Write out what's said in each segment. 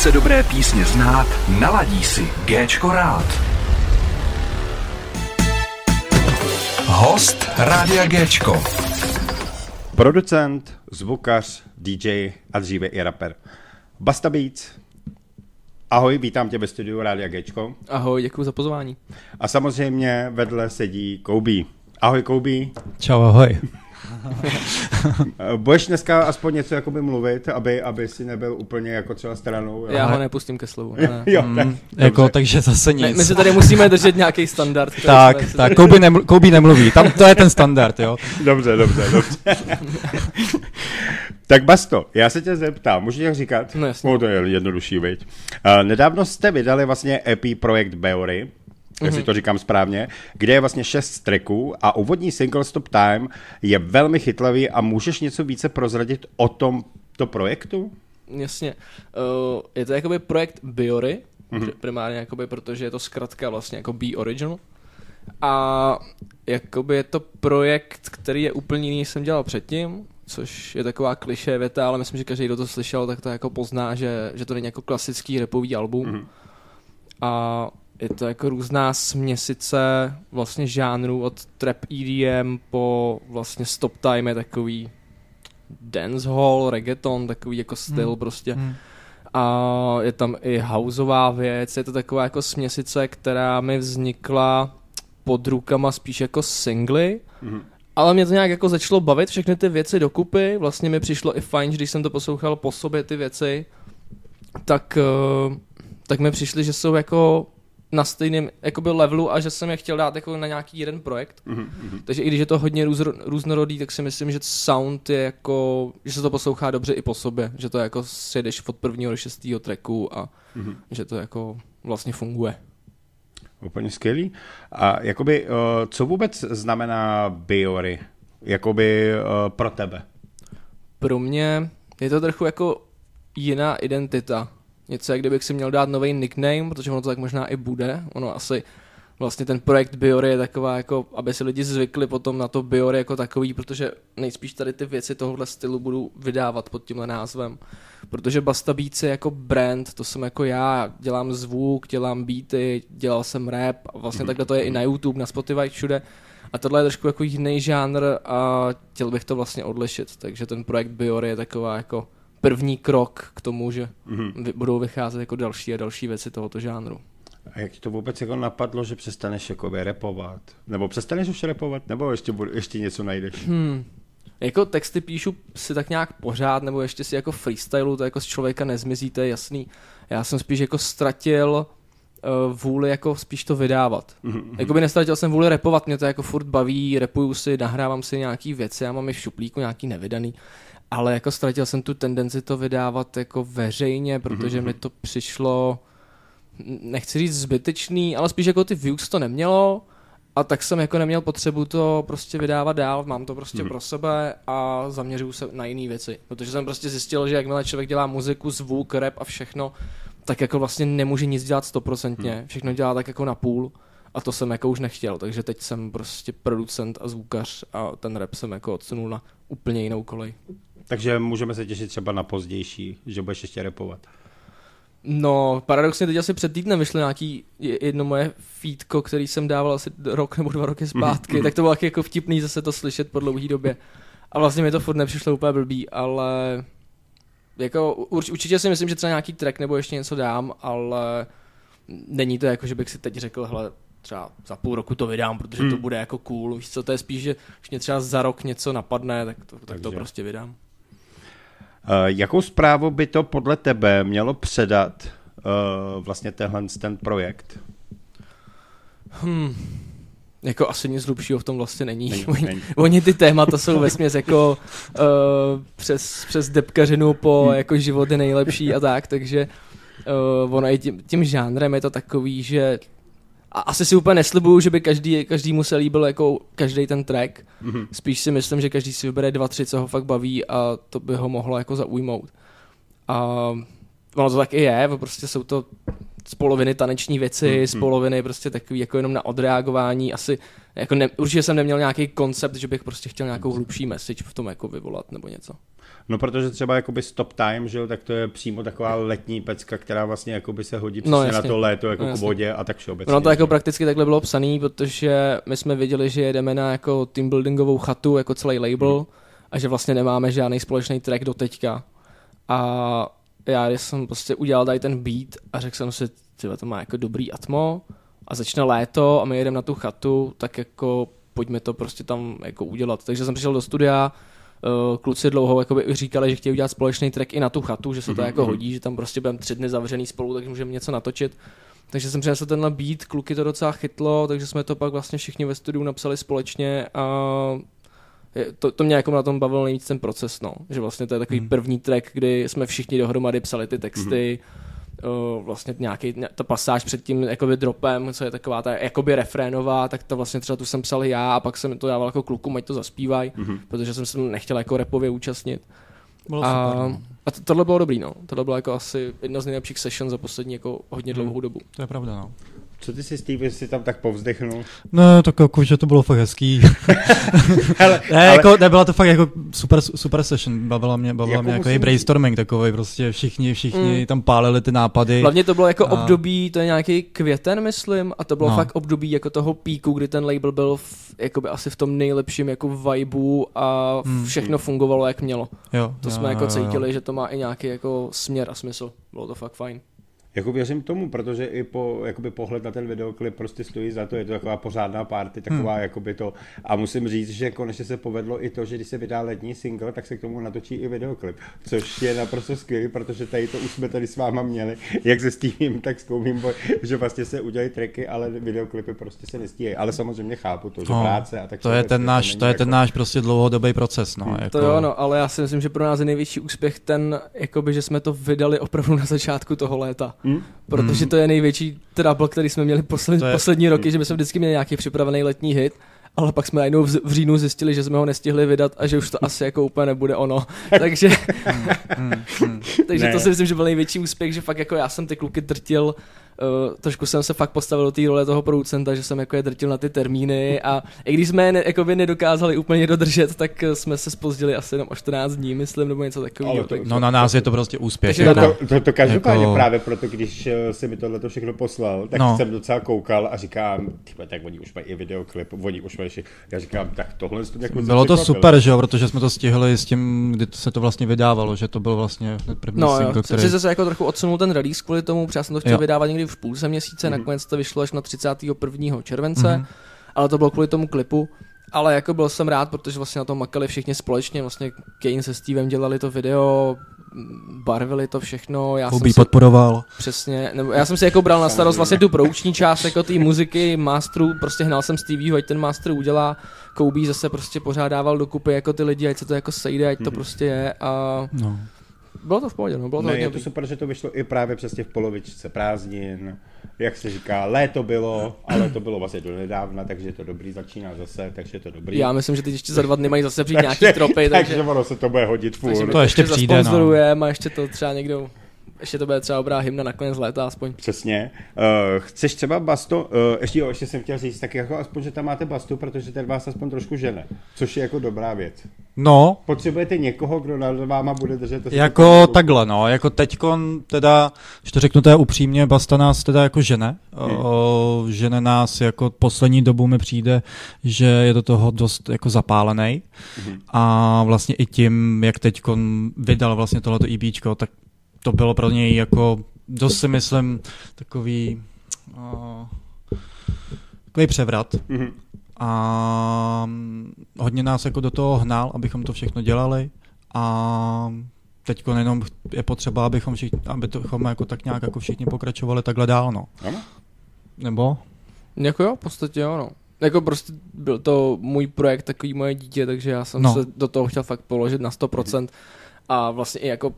Chce dobré písně znát, naladí si Géčko rád. Host Rádia Géčko. Producent, zvukař, DJ a dříve i rapper. Basta Beats. Ahoj, vítám tě ve studiu Rádia Géčko. Ahoj, děkuji za pozvání. A samozřejmě vedle sedí Koubí. Ahoj Koubí. Čau, ahoj. Budeš dneska aspoň něco jakoby mluvit, aby, aby si nebyl úplně jako třeba stranou? Já ho nepustím ke slovu. Ne. jo, Mm, tak, jako, dobře. takže zase nic. Ne, my se tady musíme držet nějaký standard. tak, tak, tady- Kouby, neml- Kouby nemluví, tam to je ten standard, jo. Dobře, dobře, dobře. tak Basto, já se tě zeptám, můžu tě říkat? No jasně. No, to je jednodušší, viď? Uh, nedávno jste vydali vlastně EP projekt Beory, jestli to říkám správně, kde je vlastně šest tracků a úvodní single Stop Time je velmi chytlavý a můžeš něco více prozradit o tom to projektu? Jasně. Uh, je to jakoby projekt Biory, mm-hmm. primárně jakoby, protože je to zkrátka vlastně jako Be Original. A jakoby je to projekt, který je úplně jiný, než jsem dělal předtím, což je taková kliše věta, ale myslím, že každý, kdo to slyšel, tak to jako pozná, že, že to není jako klasický repový album. Mhm. Mm-hmm. A je to jako různá směsice vlastně žánrů od trap EDM po vlastně stop time je takový dancehall, reggaeton, takový jako styl Hmm. prostě. Hmm. A je tam i houseová věc, je to taková jako směsice, která mi vznikla pod rukama spíš jako singly, Mhm. ale mě to nějak jako začalo bavit, všechny ty věci dokupy, vlastně mi přišlo i fajn, že když jsem to poslouchal po sobě ty věci, tak, eh, tak mi přišly, že jsou jako na stejném jakoby levelu a že jsem je chtěl dát jako na nějaký jeden projekt. Mhm, mhm. Takže i když je to hodně růzro, různorodý, tak si myslím, že sound je jako, že se to poslouchá dobře i po sobě, že to jako sjedeš od prvního do šestého tracku a Mhm. že to jako vlastně funguje. Úplně skvělý. A jakoby, uh, co vůbec znamená Beory? Jakoby uh, pro tebe? Pro mě je to trochu jako jiná identita. Něco, jak kdybych si měl dát nový nickname, protože ono to tak možná i bude. Ono asi vlastně ten projekt Biory je taková jako, aby si lidi zvykli potom na to Biory jako takový, protože nejspíš tady ty věci tohohle stylu budu vydávat pod tímhle názvem. Protože Basta Beats je jako brand, to jsem jako já, dělám zvuk, dělám beaty, dělal jsem rap a vlastně takhle to je i na YouTube, na Spotify, všude. A tohle je trošku jako jiný žánr a chtěl bych to vlastně odlišit, takže ten projekt Biory je taková jako první krok k tomu, že Mhm. vy- budou vycházet jako další a další věci tohoto žánru. A jak ti to vůbec jako napadlo, že přestaneš jakoby repovat? Nebo přestaneš už repovat? Nebo ještě, ještě něco najdeš? Hmm. Jako texty píšu si tak nějak pořád, nebo ještě si jako freestylu, to jako z člověka nezmizí, to je jasný. Já jsem spíš jako ztratil uh, vůli jako spíš to vydávat. Mhm, Jakoby nestratil jsem vůli repovat, mě to jako furt baví, repuju si, nahrávám si nějaký věci, já mám i v šuplíku nějaký nevydaný, ale jako ztratil jsem tu tendenci to vydávat jako veřejně, protože mi to přišlo, nechci říct zbytečný, ale spíš jako ty views to nemělo a tak jsem jako neměl potřebu to prostě vydávat dál, mám to prostě pro sebe a zaměřuju se na jiné věci, protože jsem prostě zjistil, že jakmile člověk dělá muziku, zvuk, rap a všechno, tak jako vlastně nemůže nic dělat stoprocentně, všechno dělá tak jako na půl a to jsem jako už nechtěl, takže teď jsem prostě producent a zvukař a ten rap jsem jako odsunul na úplně jinou kolej. Takže můžeme se těšit třeba na pozdější, že budeš ještě repovat. No, paradoxně teď asi před týdnem vyšlo nějaký je- jedno moje feedko, který jsem dával asi rok nebo dva roky zpátky, tak to bylo taky jako vtipný zase to slyšet po dlouhé době. A vlastně mi to furt nepřišlo úplně blbý, ale jako urč, určitě si myslím, že třeba nějaký track nebo ještě něco dám, ale není to jako, že bych si teď řekl, hele, třeba za půl roku to vydám, protože to Hmm. bude jako cool. Víš co, to je spíš, že mě třeba za rok něco napadne, tak to, tak to prostě vydám. Uh, jakou zprávu by to podle tebe mělo předat uh, vlastně tenhle ten projekt? Hmm. Jako asi nic hlubšího v tom vlastně není. Není, oni, není. oni ty témata jsou vesměs jako uh, přes, přes depkařinu po Hmm. jako život je nejlepší a tak, takže uh, ono i tím, tím žánrem je to takový, že a asi si úplně neslibuju, že by každý, každý se líbil jako každý ten track. Mhm. Spíš si myslím, že každý si vybere dva, tři, co ho fakt baví a to by ho mohlo jako zaujmout. A ono to tak i je, prostě jsou to z poloviny taneční věci, Hmm, z hmm. poloviny prostě takový jako jenom na odreagování. Asi jako ne, určitě jsem neměl nějaký koncept, že bych prostě chtěl nějakou hlubší message v tom jako vyvolat nebo něco. No protože třeba jakoby Stop Time, že jo, tak to je přímo taková letní pecka, která vlastně jakoby se hodí přesně No, na to léto jako No, k vodě a tak všeobecně. No to jako prakticky takhle bylo psaný, protože my jsme věděli, že jedeme na jako teambuildingovou chatu, jako celý label Mhm. a že vlastně nemáme žádný společný track do teďka. A já když jsem prostě udělal tady ten beat a řekl jsem si, tyhle, to má jako dobrý atmo a začne léto a my jedeme na tu chatu, tak jako pojďme to prostě tam jako udělat. Takže jsem přišel do studia, eh, kluci dlouho jakoby říkali, že chtějí udělat společný track i na tu chatu, že se to Mhm, jako mhm. hodí, že tam prostě budeme tři dny zavřený spolu, takže můžeme něco natočit. Takže jsem přinesl tenhle beat, kluky to docela chytlo, takže jsme to pak vlastně všichni ve studiu napsali společně a to, to mě jako na tom bavil nejvíc ten proces, no. Že vlastně to je takový Hmm. první track, kdy jsme všichni dohromady psali ty texty, uh, vlastně nějaký, ně- ta pasáž před tím jakoby dropem, co je taková ta jakoby refrénová, tak to vlastně třeba tu jsem psal já a pak jsem to dával jako klukům, ať to zaspívají, Mhm. protože jsem se nechtěl jako repově účastnit. Bylo A, super, no. a to, tohle bylo dobrý, no. Tohle bylo jako asi jedna z nejlepších session za poslední jako hodně Hmm. dlouhou dobu. To je pravda, no. Co ty si Steve, si tam tak povzdechnul? No, tak jako, že to bylo fakt hezký. Hele, ne, jako, nebyla to fakt jako super, super session, bavila mě, bavila Jako mě jako musím- brainstorming takový, prostě všichni, všichni Mm. tam pálili ty nápady. Hlavně to bylo jako A- období, to je nějaký květen, myslím, a to bylo No. fakt období jako toho píku, kdy ten label byl v, jakoby asi v tom nejlepším jako vibu a Hmm. všechno fungovalo jak mělo. jo, To jo, jsme jako jo, jo. cítili, že to má i nějaký jako směr a smysl. Bylo to fakt fajn. Jako věřím tomu, protože i po, jakoby pohled na ten videoklip prostě stojí za to, je to taková pořádná party, taková hmm. jakoby to. A musím říct, že konečně se povedlo i to, že když se vydá letní single, tak se k tomu natočí i videoklip, což je naprosto skvělý, protože tady to už jsme tady s váma měli, jak se Stevem, tak s Koumím, že vlastně se udělají tracky, ale videoklipy prostě se nestíhají. Ale samozřejmě chápu to, že No, práce a tak To je ten náš, to je ten jako- náš prostě dlouhodobý proces, no. Hmm. Jako, To jo, no, ale já si myslím, že pro nás je největší úspěch ten, jakoby, že jsme to vydali opravdu na začátku toho léta. Hm? Protože to je největší trouble, který jsme měli posled, je- poslední roky, že my jsme vždycky měli nějaký připravený letní hit, ale pak jsme najednou v, říjnu zjistili, že jsme ho nestihli vydat a že už to asi jako úplně nebude ono. Takže, Hmm, hmm. takže Ne. to si myslím, že byl největší úspěch, že fakt jako já jsem ty kluky drtil, uh, trošku jsem se fakt postavil do té role toho producenta, že jsem jako je drtil na ty termíny a i když jsme je ne, jakoby nedokázali úplně dodržet, tak eh, jsme se spozdili asi jenom o 14 dní, myslím, nebo něco takového. To- Tak, No na nás je to prostě úspěch. Takže To, Jako, to, to, to každopádně jako- právě proto, když eh, si mi tohle všechno poslal, tak No. jsem docela koukal a říkám, tyhle, tak oni už mají i videoklip, oni už mají, já říkám, tak tohle to jako bylo to super, že jo, protože jsme to stihli s tím, kdy to se to vlastně vydávalo, že to byl vlastně hned první No jo, single, který... který... se jako trochu odsunul ten release kvůli tomu, protože já jsem to chtěl Jo. vydávat někdy v půlce měsíce, Mhm. nakonec to vyšlo až na 31. července, Mhm. ale to bylo kvůli tomu klipu. Ale jako byl jsem rád, protože vlastně na tom makali všichni společně, vlastně Kane se Stevem dělali to video, barvili to všechno, já jsem si, podporoval. přesně, nebo já jsem si jako bral na starost vlastně tu produkční část jako té muziky, masteru, prostě hnal jsem Stevieho, ať ten master udělá, Koubí zase prostě pořádával dokupy jako ty lidi, ať se to jako sejde, ať to Mhm. prostě je a No. Bylo to v pohodě, no, bylo to Ne, hodně je to super, že to vyšlo i právě přesně v polovičce prázdnin, jak se říká, léto bylo, ale to bylo vlastně do nedávna, takže je to dobrý, začíná zase, takže je to dobrý. Já myslím, že teď ještě za dva dny mají zase přijít nějaký tropy, takže, takže ono se to bude hodit takže furt. my To ještě přijde, no. a ještě to třeba někdo, ještě to bude třeba dobrá hymna na konec léta aspoň. Přesně. Uh, chceš třeba basto, uh, ještě jo, ještě jsem chtěl říct, tak jako aspoň, že tam máte bastu, protože ten vás aspoň trošku žene, což je jako dobrá věc. No, Potřebujete někoho, kdo nad váma bude držet to jako takhle, no, jako teďkon teda, že to řeknu teda upřímně, Basta nás teda jako žene, Hmm. o, žene nás jako poslední dobu mi přijde, že je do toho dost jako zapálený Mhm. a vlastně i tím, jak teďkon vydal vlastně tohleto EBčko, tak to bylo pro něj jako dost si myslím takový o, takový převrat Mhm. a mm, hodně nás jako do toho hnal, abychom to všechno dělali a teď jenom je potřeba, abychom všichni, abychom jako tak nějak jako všichni pokračovali takhle dál, no. Ano? Nebo? Jako jo, v podstatě jo, no. Jako prostě byl to můj projekt, takový moje dítě, takže já jsem No. se do toho chtěl fakt položit na 100% a vlastně i jako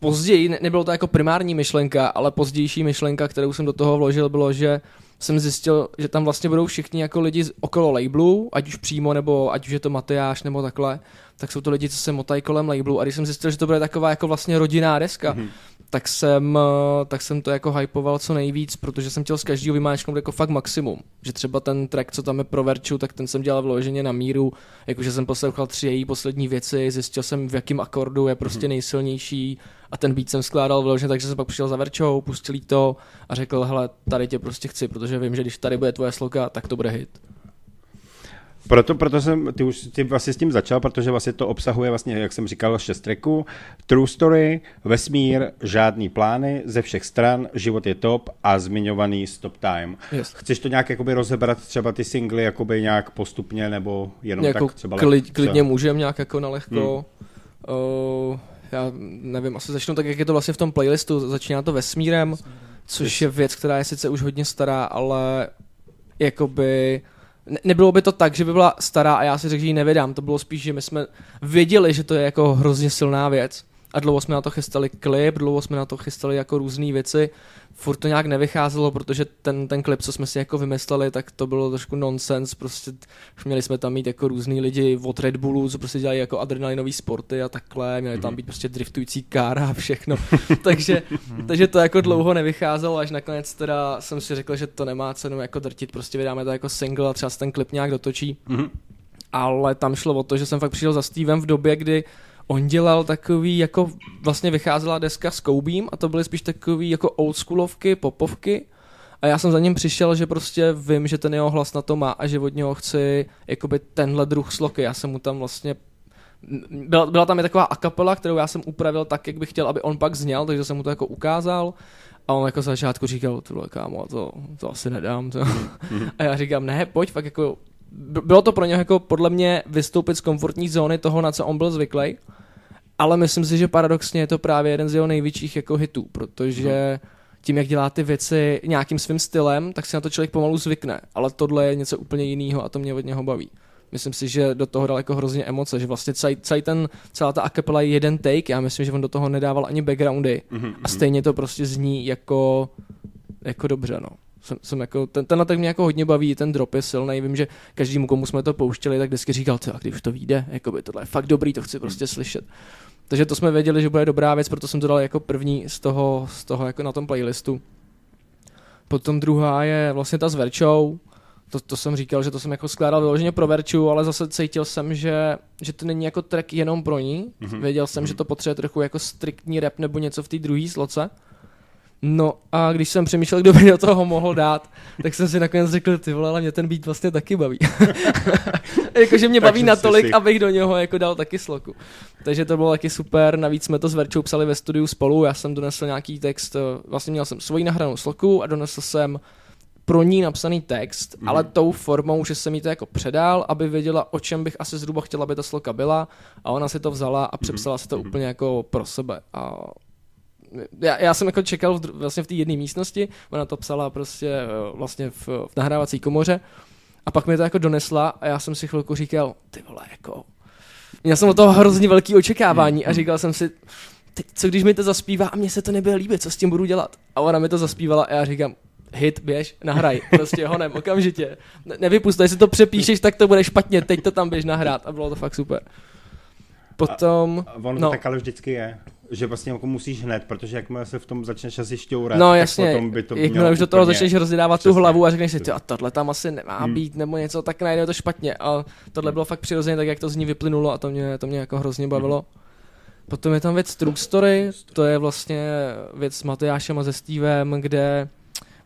později, ne, nebylo to jako primární myšlenka, ale pozdější myšlenka, kterou jsem do toho vložil, bylo, že jsem zjistil, že tam vlastně budou všichni jako lidi okolo labelu, ať už přímo, nebo ať už je to Matyáš, nebo takhle, tak jsou to lidi, co se motají kolem labelu a když jsem zjistil, že to bude taková jako vlastně rodinná deska, Mhm. Tak jsem, eh, tak jsem to jako hypoval co nejvíc, protože jsem chtěl z každého vymáčknout jako fakt maximum. Že třeba ten track, co tam je pro Verču, tak ten jsem dělal vloženě na míru, jakože jsem poslouchal tři její poslední věci, zjistil jsem v jakém akordu je prostě nejsilnější a ten beat jsem skládal vloženě, takže jsem pak přišel za Verčou, pustil jí to a řekl, hele, tady tě prostě chci, protože vím, že když tady bude tvoje sloka, tak to bude hit. Proto, proto jsem, ty už ty vlastně s tím začal, protože vlastně to obsahuje vlastně, jak jsem říkal, šest tracků. True story, vesmír, žádný plány, ze všech stran, život je top a zmiňovaný stop time. Yes. Chceš to nějak jakoby rozebrat třeba ty singly jakoby nějak postupně nebo jenom jako tak třeba klid, lehce? klidně můžem nějak jako na lehko. Hmm. Uh, já nevím, asi začnu tak, jak je to vlastně v tom playlistu. Začíná to vesmírem, což je věc, která je sice už hodně stará, ale jakoby ne, nebylo by to tak, že by byla stará a já si řekl, že ji nevydám. To bylo spíš, že my jsme věděli, že to je jako hrozně silná věc a dlouho jsme na to chystali klip, dlouho jsme na to chystali jako různé věci. Furt to nějak nevycházelo, protože ten, ten klip, co jsme si jako vymysleli, tak to bylo trošku nonsens, prostě měli jsme tam mít jako různý lidi od Red Bullu, co prostě dělají jako adrenalinové sporty a takhle, měli tam být prostě driftující kár a všechno, takže, takže to jako dlouho nevycházelo, až nakonec teda jsem si řekl, že to nemá cenu jako drtit, prostě vydáme to jako single a třeba se ten klip nějak dotočí. Mhm. Ale tam šlo o to, že jsem fakt přišel za Stevem v době, kdy on dělal takový, jako vlastně vycházela deska s Koubím a to byly spíš takový jako oldschoolovky, popovky a já jsem za ním přišel, že prostě vím, že ten jeho hlas na to má a že od něho chci jakoby tenhle druh sloky. Já jsem mu tam vlastně byla, byla tam i taková akapela, kterou já jsem upravil tak, jak bych chtěl, aby on pak zněl, takže jsem mu to jako ukázal a on jako začátku říkal, tyhle kámo, to, to asi nedám. To. A já říkám, ne, pojď, fakt jako bylo to pro něho jako podle mě vystoupit z komfortní zóny toho, na co on byl zvyklý. Ale myslím si, že paradoxně je to právě jeden z jeho největších jako hitů, protože tím, jak dělá ty věci nějakým svým stylem, tak si na to člověk pomalu zvykne. Ale tohle je něco úplně jiného a to mě od něho baví. Myslím si, že do toho daleko hrozně emoce, že vlastně celý, celý ten, celá ta acapella je jeden take, já myslím, že on do toho nedával ani backgroundy a stejně to prostě zní jako, jako dobře, no. Jsem, jsem jako, ten, tenhle tak mě jako hodně baví, ten drop je silný, vím, že každému, komu jsme to pouštěli, tak vždycky říkal, a když to vyjde, jakoby tohle je fakt dobrý, to chci prostě slyšet. Takže to jsme věděli, že bude dobrá věc, proto jsem to dal jako první z toho, z toho jako na tom playlistu. Potom druhá je vlastně ta s Verčou, to, to jsem říkal, že to jsem jako skládal vyloženě pro Verču, ale zase cítil jsem, že, že to není jako track jenom pro ní. Mm-hmm. Věděl jsem, že to potřebuje trochu jako striktní rap nebo něco v té druhé sloce. No a když jsem přemýšlel, kdo by do toho mohl dát, tak jsem si nakonec řekl, ty vole, ale mě ten beat vlastně taky baví. Jakože mě baví natolik, si- abych do něho jako dal taky sloku. Takže to bylo taky super, navíc jsme to s Verčou psali ve studiu spolu, já jsem donesl nějaký text, eh, vlastně měl jsem svoji nahranou sloku a donesl jsem pro ní napsaný text, mm. ale tou formou, že jsem jí to jako předal, aby věděla, o čem bych asi zhruba chtěla, aby ta sloka byla a ona si to vzala a přepsala si to úplně jako pro sebe a já, já jsem jako čekal v, vlastně v té jedné místnosti, ona to psala prostě eh, vlastně v, v nahrávací komoře a pak mi to jako donesla a já jsem si chvilku říkal, ty vole, jako... Měl jsem od toho hrozně velký očekávání a říkal jsem si, teď co když mi to zaspívá a mně se to nebude líbit, co s tím budu dělat? A ona mi to zaspívala a já říkám, hit, běž, nahraj, prostě honem, okamžitě. Ne, nevypustaj, jestli to přepíšeš, tak to bude špatně, teď to tam běž nahrát a bylo to fakt super. Potom, A ono to no, tak ale vždycky je, že vlastně jako musíš hned, protože jakmile se v tom začneš asi šťourat, no tak jasně, potom by to jakmile mělo už do toho začneš rozdávat tu hlavu a řekneš si, ty, a tohle tam asi nemá Hmm. být, nebo něco, tak najednou je to špatně. A tohle bylo fakt přirozeně tak, jak to z ní vyplynulo a to mě, to mě jako hrozně bavilo. Potom je tam věc True Story, to je vlastně věc s Matyášem a se Stevem, kde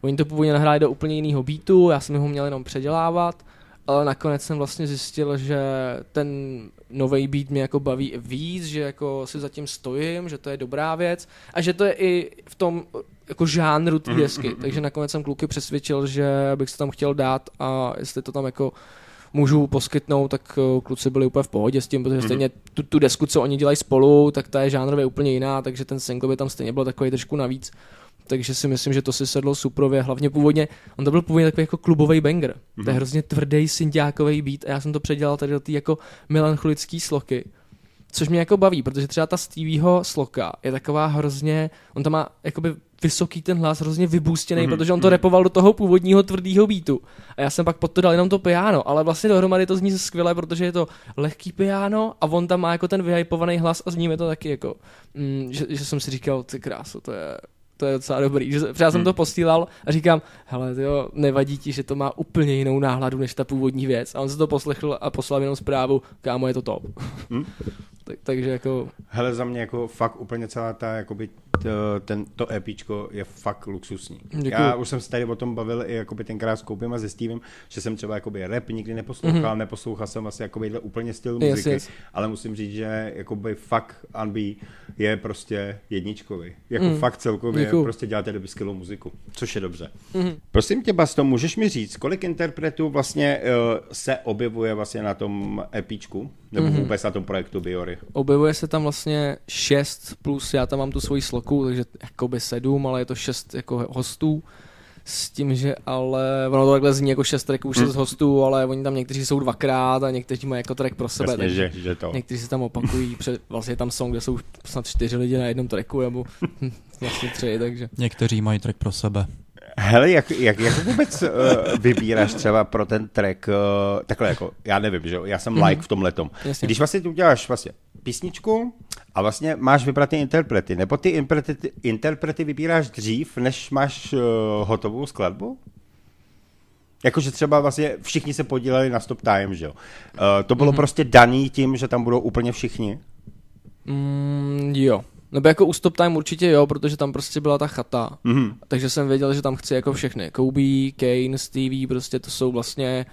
oni to původně nahráli do úplně jiného beatu, já jsem ho měl jenom předělávat, ale nakonec jsem vlastně zjistil, že ten nový beat mě jako baví víc, že jako si zatím stojím, že to je dobrá věc a že to je i v tom jako žánru té desky, takže nakonec jsem kluky přesvědčil, že bych se tam chtěl dát a jestli to tam jako můžu poskytnout, tak eh, kluci byli úplně v pohodě s tím, protože stejně tu, tu desku, co oni dělají spolu, tak ta je žánrově úplně jiná, takže ten single by tam stejně byl takový trošku navíc. Takže si myslím, že to si sedlo suprově, hlavně původně, on to byl původně takový jako klubový banger. To je hrozně tvrdý syntiákový beat a já jsem to předělal tady do té jako melancholický sloky. Což mě jako baví, protože třeba ta Stevieho sloka je taková hrozně, on tam má jakoby vysoký ten hlas, hrozně vybůstěný, Mhm, mm-hmm. protože on to repoval do toho původního tvrdého beatu. A já jsem pak pod to dal jenom to piano, ale vlastně dohromady to zní skvěle, protože je to lehký piano a on tam má jako ten vyhypovaný hlas a zní mi to taky jako, mm, že, že, jsem si říkal, ty kráso, to je, to je docela dobrý. Že, já jsem Hmm. to posílal a říkám, hele, tyjo, nevadí ti, že to má úplně jinou náhladu než ta původní věc. A on se to poslechl a poslal jenom zprávu, kámo, je to top. Hmm. Tak, takže jako, Hele, za mě jako fakt úplně celá ta, jakoby t, ten, to EPčko je fakt luxusní. Děkuju. Já už jsem se tady o tom bavil i jakoby tenkrát s Koupím a se Stevem, že jsem třeba jakoby rap nikdy neposlouchal, mm-hmm. neposlouchal jsem asi jakoby úplně styl Yes, muziky, yes. ale musím říct, že jakoby fakt Unbe je prostě jedničkový. Jako Mm. fakt celkově Děkuju. prostě děláte doby skvělou muziku, což je dobře. Mhm. Prosím tě, Basto, můžeš mi říct, kolik interpretů vlastně uh, se objevuje vlastně na tom EPčku, nebo Mhm. vůbec na tom projektu Biory? objevuje se tam vlastně šest plus já tam mám tu svoji sloku, takže jakoby sedm, ale je to šest jako hostů. S tím, že ale ono to takhle zní jako šest tracků, šest Hmm. hostů, ale oni tam někteří jsou dvakrát a někteří mají jako track pro sebe. Jasně, takže že, že to. Někteří se tam opakují, před, vlastně je tam song, kde jsou snad čtyři lidi na jednom tracku, nebo vlastně tři, takže. Někteří mají track pro sebe. Hele, jak, jak, jak vůbec uh, vybíráš třeba pro ten track, uh, takhle jako, já nevím, že jo, já jsem like v tom letom. Jasně. Když vlastně uděláš vlastně písničku a vlastně máš vybrat ty interprety, nebo ty interprety, interprety vybíráš dřív, než máš uh, hotovou skladbu? Jakože třeba vlastně všichni se podíleli na Stop Time, že jo. Uh, to bylo mm-hmm. prostě daný tím, že tam budou úplně všichni. Mm, jo. Nebo jako u Stop Time určitě jo, protože tam prostě byla ta chata. Mhm. Takže jsem věděl, že tam chci jako všechny. Kobe, Kane, Stevie, prostě to jsou vlastně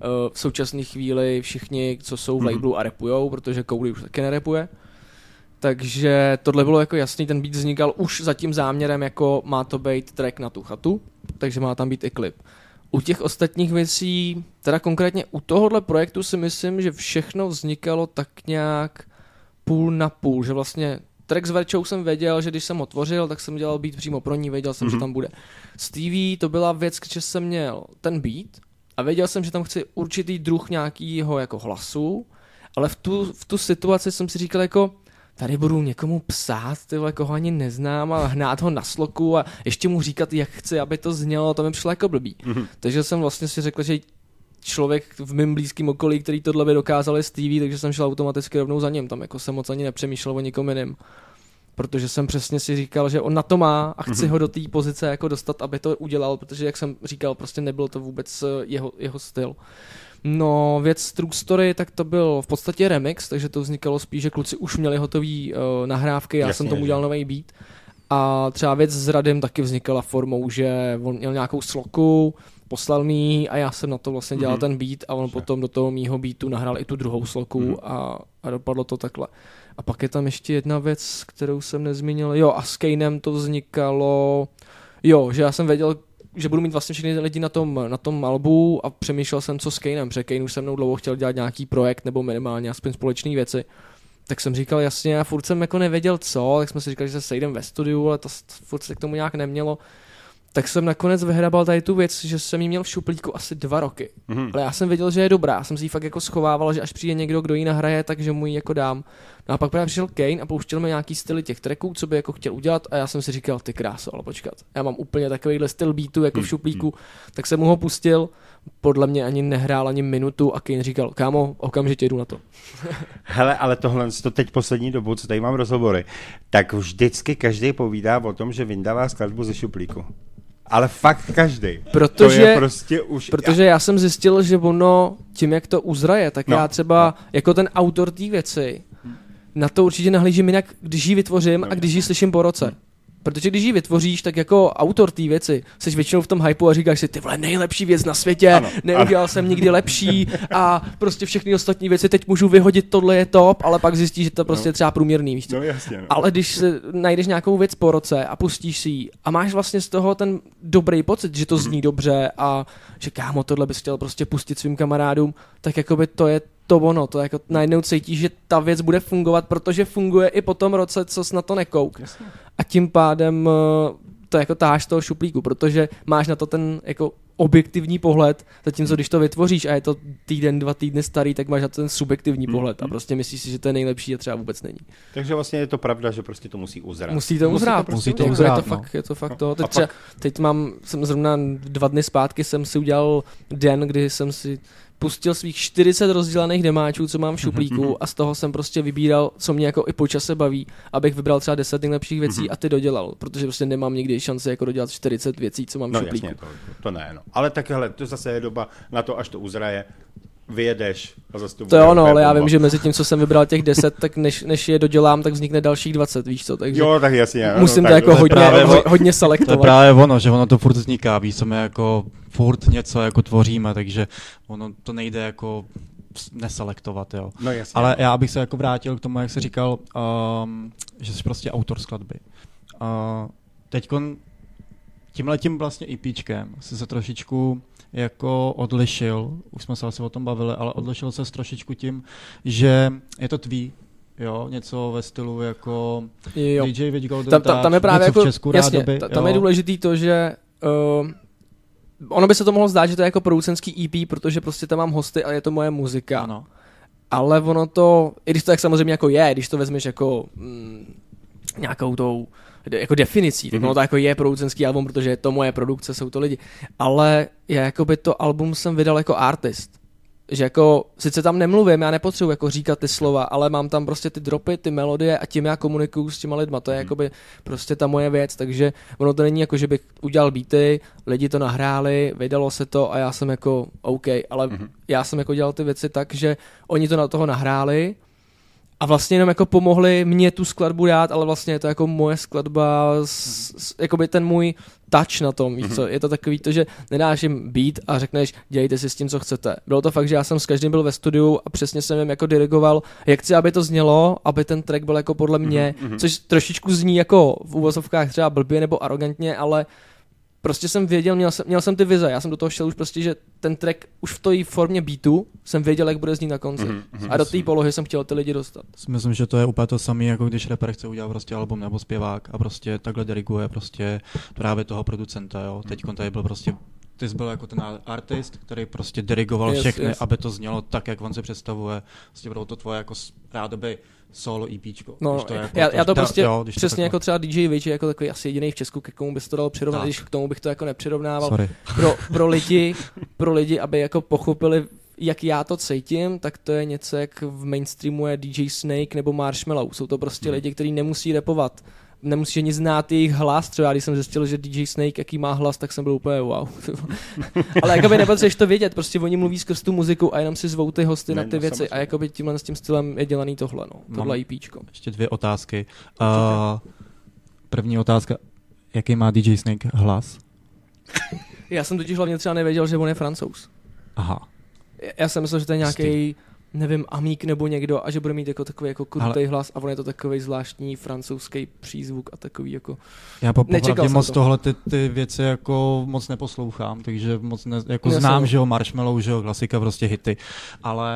uh, v současné chvíli všichni, co jsou v Mhm. labelu a repujou, protože Kobe už taky nerepuje. Takže tohle bylo jako jasný, ten beat vznikal už za tím záměrem, jako má to být track na tu chatu, takže má tam být i klip. U těch ostatních věcí, teda konkrétně u tohohle projektu si myslím, že všechno vznikalo tak nějak půl na půl, že vlastně track s Verčou jsem věděl, že když jsem ho tvořil, tak jsem dělal beat přímo pro ní, věděl jsem, mm-hmm. že tam bude. Stevie to byla věc, že jsem měl ten beat a věděl jsem, že tam chci určitý druh nějakýho jako hlasu, ale v tu, v tu situaci jsem si říkal jako, tady budu někomu psát, ty vole, koho ani neznám a hnát ho na sloku a ještě mu říkat, jak chci, aby to znělo, to mi přišlo jako blbý. Mm-hmm. Takže jsem vlastně si řekl, že člověk v mém blízkém okolí, který tohle by dokázal je Stevie, takže jsem šel automaticky rovnou za ním, tam jako jsem moc ani nepřemýšlel o nikom jiném. Protože jsem přesně si říkal, že on na to má a chci mm-hmm. ho do té pozice jako dostat, aby to udělal, protože jak jsem říkal, prostě nebyl to vůbec eh, jeho, jeho styl. No, věc True Story, tak to byl v podstatě remix, takže to vznikalo spíš, že kluci už měli hotový uh, nahrávky, já Jasně, jsem tomu udělal nový beat. A třeba věc s Radem taky vznikala formou, že on měl nějakou sloku, poslal mi a já jsem na to vlastně dělal Mhm. ten beat a on potom do toho mýho beatu nahrál i tu druhou sloku Mhm. a, a dopadlo to takhle. A pak je tam ještě jedna věc, kterou jsem nezmínil. Jo, a s Kanem to vznikalo, jo, že já jsem věděl, že budu mít vlastně všechny lidi na tom, na tom albu a přemýšlel jsem, co s Kanem, protože Kane už se mnou dlouho chtěl dělat nějaký projekt nebo minimálně aspoň společné věci. Tak jsem říkal jasně, a furt jsem jako nevěděl co, tak jsme si říkali, že se sejdeme ve studiu, ale to furt se k tomu nějak nemělo. Tak jsem nakonec vyhrabal tady tu věc, že jsem ji měl v šuplíku asi dva roky. Mhm. Ale já jsem věděl, že je dobrá. Já jsem si ji fakt jako schovával, že až přijde někdo, kdo ji nahraje, takže mu ji jako dám. No a pak právě přišel Kane a pouštěl mi nějaký styly těch tracků, co by jako chtěl udělat a já jsem si říkal, ty kráso, ale počkat. Já mám úplně takovýhle styl beatu jako v šuplíku, tak jsem mu ho pustil. Podle mě ani nehrál ani minutu a Kane říkal, kámo, okamžitě jdu na to. Hele, ale tohle, to teď poslední dobu, co tady mám rozhovory, tak vždycky každý povídá o tom, že vyndává skladbu ze šuplíku. Ale fakt každý. To Protože- je prostě už... Protože já jsem zjistil, že ono, tím jak to uzraje, tak No, já třeba jako ten autor té věci, na to určitě nahlížím jinak, když ji vytvořím No, a když ji slyším po roce. Protože když ji vytvoříš, tak jako autor té věci, jsi většinou v tom hypeu a říkáš si, ty vole, nejlepší věc na světě, Ano, neudělal jsem nikdy lepší a prostě všechny ostatní věci teď můžu vyhodit, tohle je top, ale pak zjistíš, že to prostě je třeba průměrný, víš? No jasně, no. Ale když si najdeš nějakou věc po roce a pustíš si ji a máš vlastně z toho ten dobrý pocit, že to zní dobře a že kámo, tohle bys chtěl prostě pustit svým kamarádům, tak jakoby to je to ono, to jako najednou cítíš, že ta věc bude fungovat, protože funguje i po tom roce, co jsi na to nekouk. A tím pádem eh, to jako táháš toho šuplíku, protože máš na to ten jako objektivní pohled, zatímco když to vytvoříš a je to týden, dva týdny starý, tak máš na ten subjektivní Mm, pohled a prostě myslíš si, že to je nejlepší a třeba vůbec není. Takže vlastně je to pravda, že prostě to musí uzrat. Musí to Musí uzrát, to prostě musí to uzrát, je to no. fakt, je to fakt to. A Teď, pak- třeba, teď mám, jsem zrovna dva dny zpátky jsem si udělal den, kdy jsem si pustil svých 40 rozdělaných demáčů, co mám v šuplíku a z toho jsem prostě vybíral, co mě jako i po čase baví, abych vybral třeba 10 nejlepších věcí a ty dodělal, protože prostě nemám nikdy šanci jako dodělat 40 věcí, co mám v No šuplíku. jasně, to, to ne, no. Ale tak hele, to zase je doba na to, až to uzraje, vyjedeš a zase to To bude jo, no, úplně ale já vím, že mezi tím, co jsem vybral těch 10, tak než, než je dodělám, tak vznikne dalších 20, víš co, takže Jo, tak jasně. musím no, to tak, jako to je hodně, právě ho, hodně To je selektovat. právě ono, že ono to furt vzniká, víš, co my jako furt něco jako tvoříme, takže ono to nejde jako neselektovat, jo. No jasně. Ale já bych se jako vrátil k tomu, jak jsi říkal, um, že jsi prostě autor skladby. Uh, teďkon tímhletím vlastně EPčkem jsi se trošičku jako odlišil, už jsme se asi o tom bavili, ale odlišil se trošičku tím, že je to tvý, jo, něco ve stylu jako Jo. DJ with Golden tam, tam, tam je právě jako, v Česku jasně, rádoby, ta- tam jo. je důležitý to, že uh, ono by se to mohlo zdát, že to je jako producenský EP, protože prostě tam mám hosty a je to moje muzika. Ano. Ale ono to, i když to tak samozřejmě jako je, když to vezmeš jako mm, nějakou tou jako definicí, tak Mhm. ono to jako je producenský album, protože je to moje produkce, jsou to lidi. Ale já jako by to album jsem vydal jako artist. Že jako, sice tam nemluvím, já nepotřebuji jako říkat ty slova, ale mám tam prostě ty dropy, ty melodie a tím já komunikuju s těma lidma, to je Mhm. jakoby prostě ta moje věc, takže ono to není jako, že bych udělal beaty, lidi to nahráli, vydalo se to a já jsem jako OK, ale Mhm. já jsem jako dělal ty věci tak, že oni to na toho nahráli a vlastně jenom jako pomohli mě tu skladbu dát, ale vlastně je to jako moje skladba, s, s, jakoby ten můj touch na tom, víš co, je to takový to, že nedáš jim beat a řekneš, dělejte si s tím, co chcete. Bylo to fakt, že já jsem s každým byl ve studiu a přesně jsem jim jako dirigoval, jak chci, aby to znělo, aby ten track byl jako podle mě, Mhm, mhm. což trošičku zní jako v úvozovkách třeba blbě nebo arrogantně, ale prostě jsem věděl, měl jsem, měl jsem ty vize, já jsem do toho šel už prostě, že ten track už v té formě beatu jsem věděl, jak bude znít na konci. Mhm, mhm. A do té polohy jsem chtěl ty lidi dostat. Myslím, že to je úplně to samé, jako když rapper chce udělat prostě album nebo zpěvák a prostě takhle diriguje prostě právě toho producenta, jo. Teď tady byl prostě ty jsi byl jako ten artist, který prostě dirigoval Yes, všechny, yes. aby to znělo tak, jak on si představuje. Prostě bylo to tvoje jako rádoby solo EPčko. No, když to je jako já, já to prostě jo, když to přesně takhle- jako třeba DJ je jako takový asi jediný v Česku, ke komu bys to dal přirovnat, Tak. když k tomu bych to jako nepřirovnával. Sorry. Pro, pro, lidi, pro lidi, aby jako pochopili, jak já to cítím, tak to je něco, jak v mainstreamu je DJ Snake nebo Marshmallow. Jsou to prostě Hmm. lidi, kteří nemusí repovat. Nemusí ani znát jejich hlas, třeba když jsem zjistil, že DJ Snake jaký má hlas, tak jsem byl úplně wow. Ale jakoby nepotřebuješ to vědět, prostě oni mluví skrz tu muziku a jenom si zvou ty hosty Ne, na ty no, věci samozřejmě. a jakoby tímhle s tím stylem je dělaný tohle, no. Tohle Mám- EPčko. Ještě dvě otázky. Uh, první otázka. Jaký má DJ Snake hlas? Já jsem totiž hlavně třeba nevěděl, že on je francouz. Aha. Já jsem myslel, že to je nějaký, nevím, amík nebo někdo a že bude mít jako takový jako krutý Ale- hlas a on je to takový zvláštní francouzský přízvuk a takový jako... Já po, Nečekal popravdě jsem moc to. tohle ty, ty věci jako moc neposlouchám, takže moc ne, jako Já znám, jsem- že jo, Marshmallow, že jo, klasika, prostě hity, ale...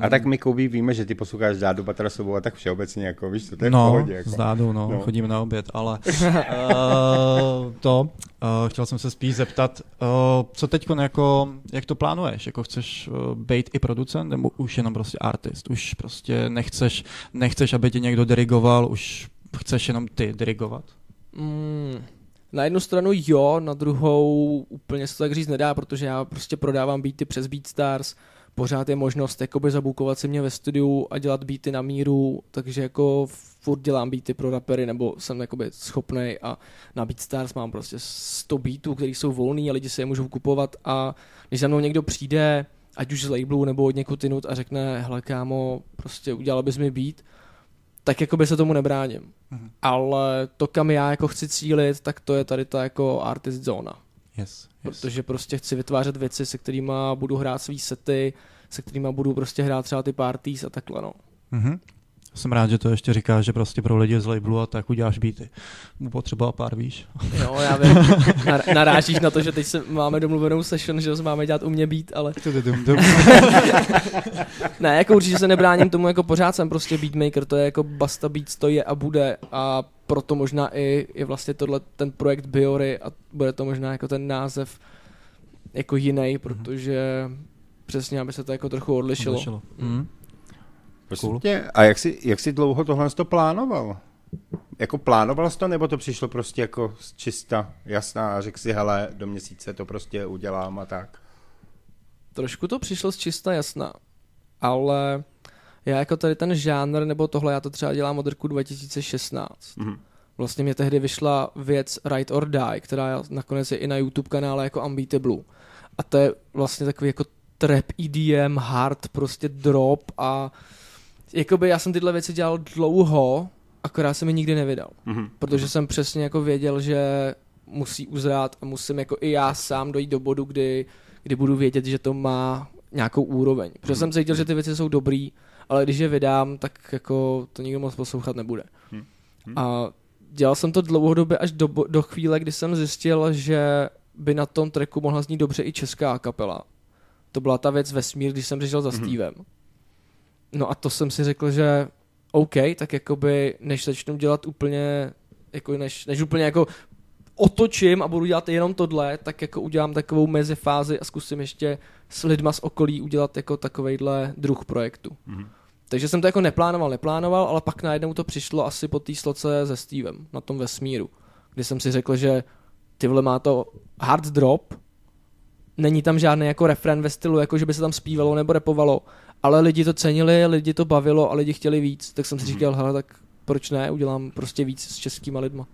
A tak my, Koubí, víme, že ty posloucháš Dádu Batrasovou a tak všeobecně, jako víš co, to je v no, pohodě. Jako. s Dádou, no, No. no, chodíme na oběd, ale uh, to, uh, chtěl jsem se spíš zeptat, uh, co teď jako, jak to plánuješ, jako chceš uh, být i producent, nebo už jenom prostě artist, už prostě nechceš, nechceš, aby tě někdo dirigoval, už chceš jenom ty dirigovat? Mm, na jednu stranu jo, na druhou úplně se to tak říct nedá, protože já prostě prodávám beaty přes BeatStars, pořád je možnost jakoby zabukovat si mě ve studiu a dělat beaty na míru, takže jako furt dělám beaty pro rapery, nebo jsem jakoby schopnej a na BeatStars mám prostě 100 beatů, které jsou volný a lidi si je můžou kupovat a když za mnou někdo přijde, ať už z labelu nebo od někud jinut a řekne, hele kámo, prostě udělal bys mi beat, tak jakoby se tomu nebráním. Mhm. Ale to, kam já jako chci cílit, tak to je tady ta jako artist zóna. Yes. Protože prostě chci vytvářet věci, se kterými budu hrát svý sety, se kterými budu prostě hrát třeba ty parties a takhle no. Mhm. Jsem rád, že to ještě říkáš, že prostě pro lidi z labelu a tak uděláš beaty. Mu potřeba pár, víš. Jo, já vím, Nar- narážíš na to, že teď se máme domluvenou session, že máme dělat u mě být, ale ne, jako určitě se nebráním tomu, jako pořád jsem prostě beatmaker, to je jako Basta Beats, to je a bude a proto možná i, i vlastně tohle ten projekt Biory a bude to možná jako ten název jako jiný, protože přesně, aby se to jako trochu odlišilo. Odlišilo. Mm. Prosím Cool. tě, a jak jsi, jak jsi dlouho tohle to plánoval? Jako plánoval jsi to, nebo to přišlo prostě jako z čista jasná a řekl si, hele, do měsíce to prostě udělám a tak? Trošku to přišlo z čista jasna, ale já jako tady ten žánr, nebo tohle, já to třeba dělám od roku 2016. Mhm. Vlastně mě tehdy vyšla věc Right or Die, která nakonec je i na YouTube kanále jako Unbeatable. A to je vlastně takový jako trap EDM, hard, prostě drop a jakoby já jsem tyhle věci dělal dlouho, akorát jsem mi nikdy nevydal. Mhm. Protože jsem přesně jako věděl, že musí uzrát a musím jako i já sám dojít do bodu, kdy, kdy budu vědět, že to má nějakou úroveň. Protože jsem cítil, že ty věci jsou dobrý, ale když je vydám, tak jako to nikdo moc poslouchat nebude. Hmm. A dělal jsem to dlouhodobě až do, do chvíle, kdy jsem zjistil, že by na tom tracku mohla znít dobře i česká kapela. To byla ta věc Vesmír, když jsem přišel za Mhm. Stevem. No a to jsem si řekl, že OK, tak jakoby než začnu dělat úplně, jako než, než úplně jako otočím a budu dělat jenom tohle, tak jako udělám takovou mezifázi a zkusím ještě s lidma z okolí udělat jako takovejhle druh projektu. Mhm. Takže jsem to jako neplánoval, neplánoval, ale pak najednou to přišlo asi po té sloce se Stevem na tom vesmíru, kdy jsem si řekl, že ty vole má to hard drop, není tam žádný jako refren ve stylu, jako že by se tam zpívalo nebo repovalo, ale lidi to cenili, lidi to bavilo a lidi chtěli víc, tak jsem si říkal, hele, tak proč ne, udělám prostě víc s českýma lidma.